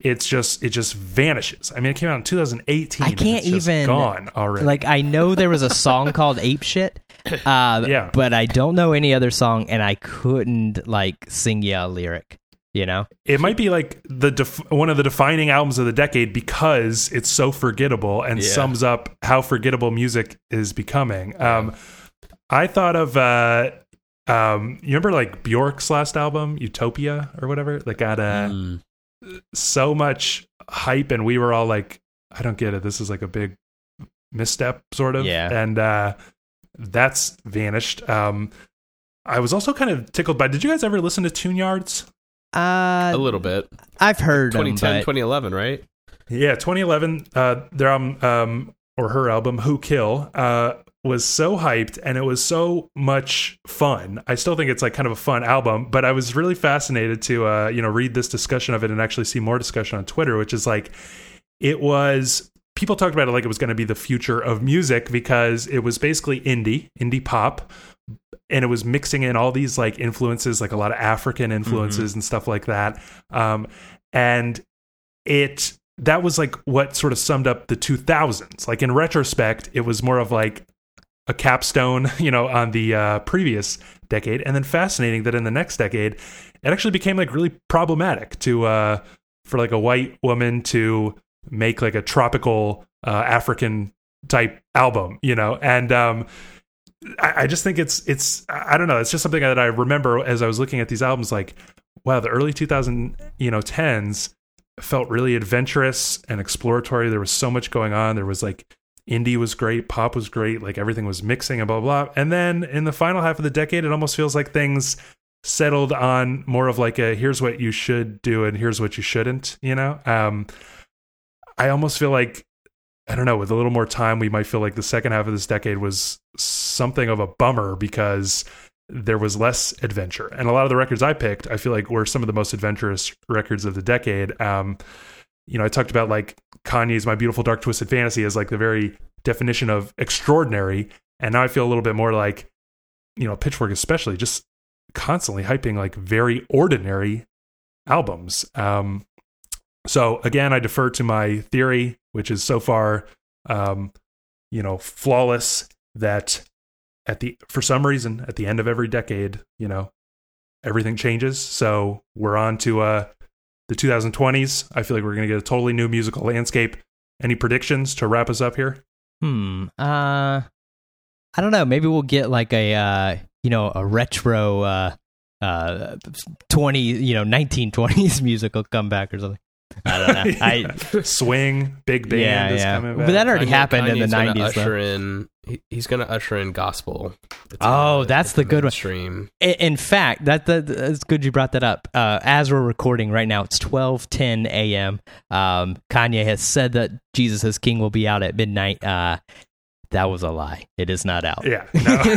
it's just it just vanishes. I mean, it came out in 2018. I can't even- gone already. like I know there was a song called Ape Shit, uh, Yeah. but I don't know any other song, and I couldn't like sing you a lyric. You know, it might be like the def- one of the defining albums of the decade because it's so forgettable and Yeah. sums up how forgettable music is becoming. Um, I thought of uh, um, you remember like Bjork's last album, Utopia or whatever, that got uh, Mm. so much hype, and we were all like, "I don't get it. This is like a big misstep, sort of." Yeah. and uh, that's vanished. Um, I was also kind of tickled by. Did you guys ever listen to Tune Yards? Uh, a little bit. I've heard them, 2010, but 2011, right? Yeah, 2011, uh, their album um, or her album, Who Kill, uh, was so hyped and it was so much fun. I still think it's like kind of a fun album, but I was really fascinated to uh, you know read this discussion of it and actually see more discussion on Twitter, which is like it was people talked about it like it was going to be the future of music because it was basically indie, indie pop, and it was mixing in all these like influences, like a lot of African influences and stuff like that. Um, and it that was like what sort of summed up the 2000s. Like in retrospect, it was more of like a capstone, you know, on the uh, previous decade, and then fascinating that in the next decade, it actually became like really problematic to uh, for like a white woman to make like a tropical uh, African type album, you know, and um, I, just think it's it's I don't know, it's just something that I remember as I was looking at these albums, like wow, the early 2000 you know tens felt really adventurous and exploratory. There was so much going on. There was like indie was great, pop was great, like everything was mixing and blah blah. blah. And then in the final half of the decade, it almost feels like things settled on more of like a here's what you should do and here's what you shouldn't. You know, um, I almost feel like I don't know. With a little more time, we might feel like the second half of this decade was something of a bummer because there was less adventure. And a lot of the records I picked, I feel like were some of the most adventurous records of the decade. Um, you know, I talked about like Kanye's My Beautiful Dark Twisted Fantasy as like the very definition of extraordinary. And now I feel a little bit more like, you know, Pitchfork especially just constantly hyping like very ordinary albums. Um, so again, I defer to my theory, which is so far, um, you know, flawless that at the for some reason at the end of every decade, you know, everything changes. So we're on to uh, the 2020s. I feel like we're going to get a totally new musical landscape. Any predictions to wrap us up here? Hmm. Uh, I don't know. Maybe we'll get like a uh, you know, a retro uh, uh, twenty, you know, nineteen twenties musical comeback or something. I don't know. I swing big band. Yeah, is yeah. coming But that already Kanye- happened in the nineties. Usher in. he- He's going to usher in gospel. It's Oh, gonna that's the good one. Stream. I- In fact, that, that that's good you brought that up. Uh, as we're recording right now, it's twelve ten a.m. Um, Kanye has said that Jesus is King will be out at midnight. Uh, that was a lie. It is not out. yeah,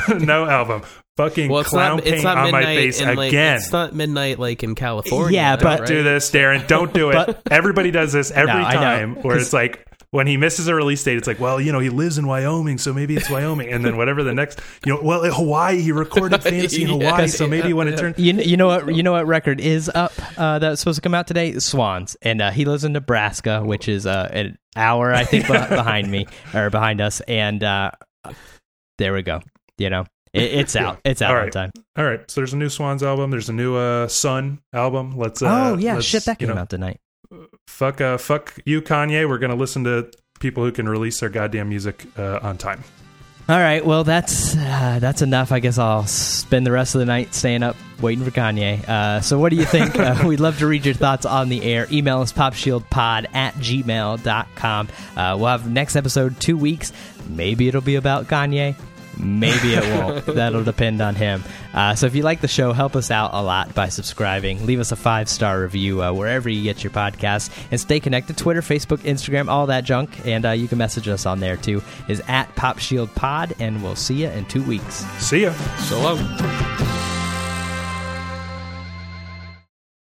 no, no album. Fucking Well, it's clown not. It's paint not on my midnight face in like. again. It's not midnight like in California. Yeah, but- Don't do this, Darren. Don't do it. But- Everybody does this every No, I know. time. Where 'Cause- it's like when he misses a release date, it's like, well, you know, he lives in Wyoming, so maybe it's Wyoming. And then whatever the next, you know, well, Hawaii, he recorded Fantasy in Yeah, Hawaii, so maybe yeah, when it yeah. turns, You, you know what you know what record is up uh, that's supposed to come out today? Swans, and uh, he lives in Nebraska, which is uh, an hour I think behind me or behind us, and uh, there we go. You know, it, it's out. It's out All on time. all right. So there's a new Swans album. There's a new uh, Sun album. Let's. Uh, oh yeah, let's, shit, that you came know, out tonight. Fuck, uh, fuck you, Kanye. We're gonna listen to people who can release their goddamn music uh, on time. All right, well that's uh, that's enough. I guess I'll spend the rest of the night staying up waiting for Kanye. Uh, so what do you think? uh, we'd love to read your thoughts on the air. Email us popshieldpod at gmail.com. Uh, we'll have next episode two weeks. Maybe it'll be about Kanye. Maybe it won't. That'll depend on him. Uh, so if you like the show, help us out a lot by subscribing. Leave us a five star review uh, wherever you get your podcasts, and stay connected. Twitter, Facebook, Instagram, all that junk, and uh, you can message us on there too. Is at Pop Shield Pod, and we'll see you in two weeks. See ya. So long.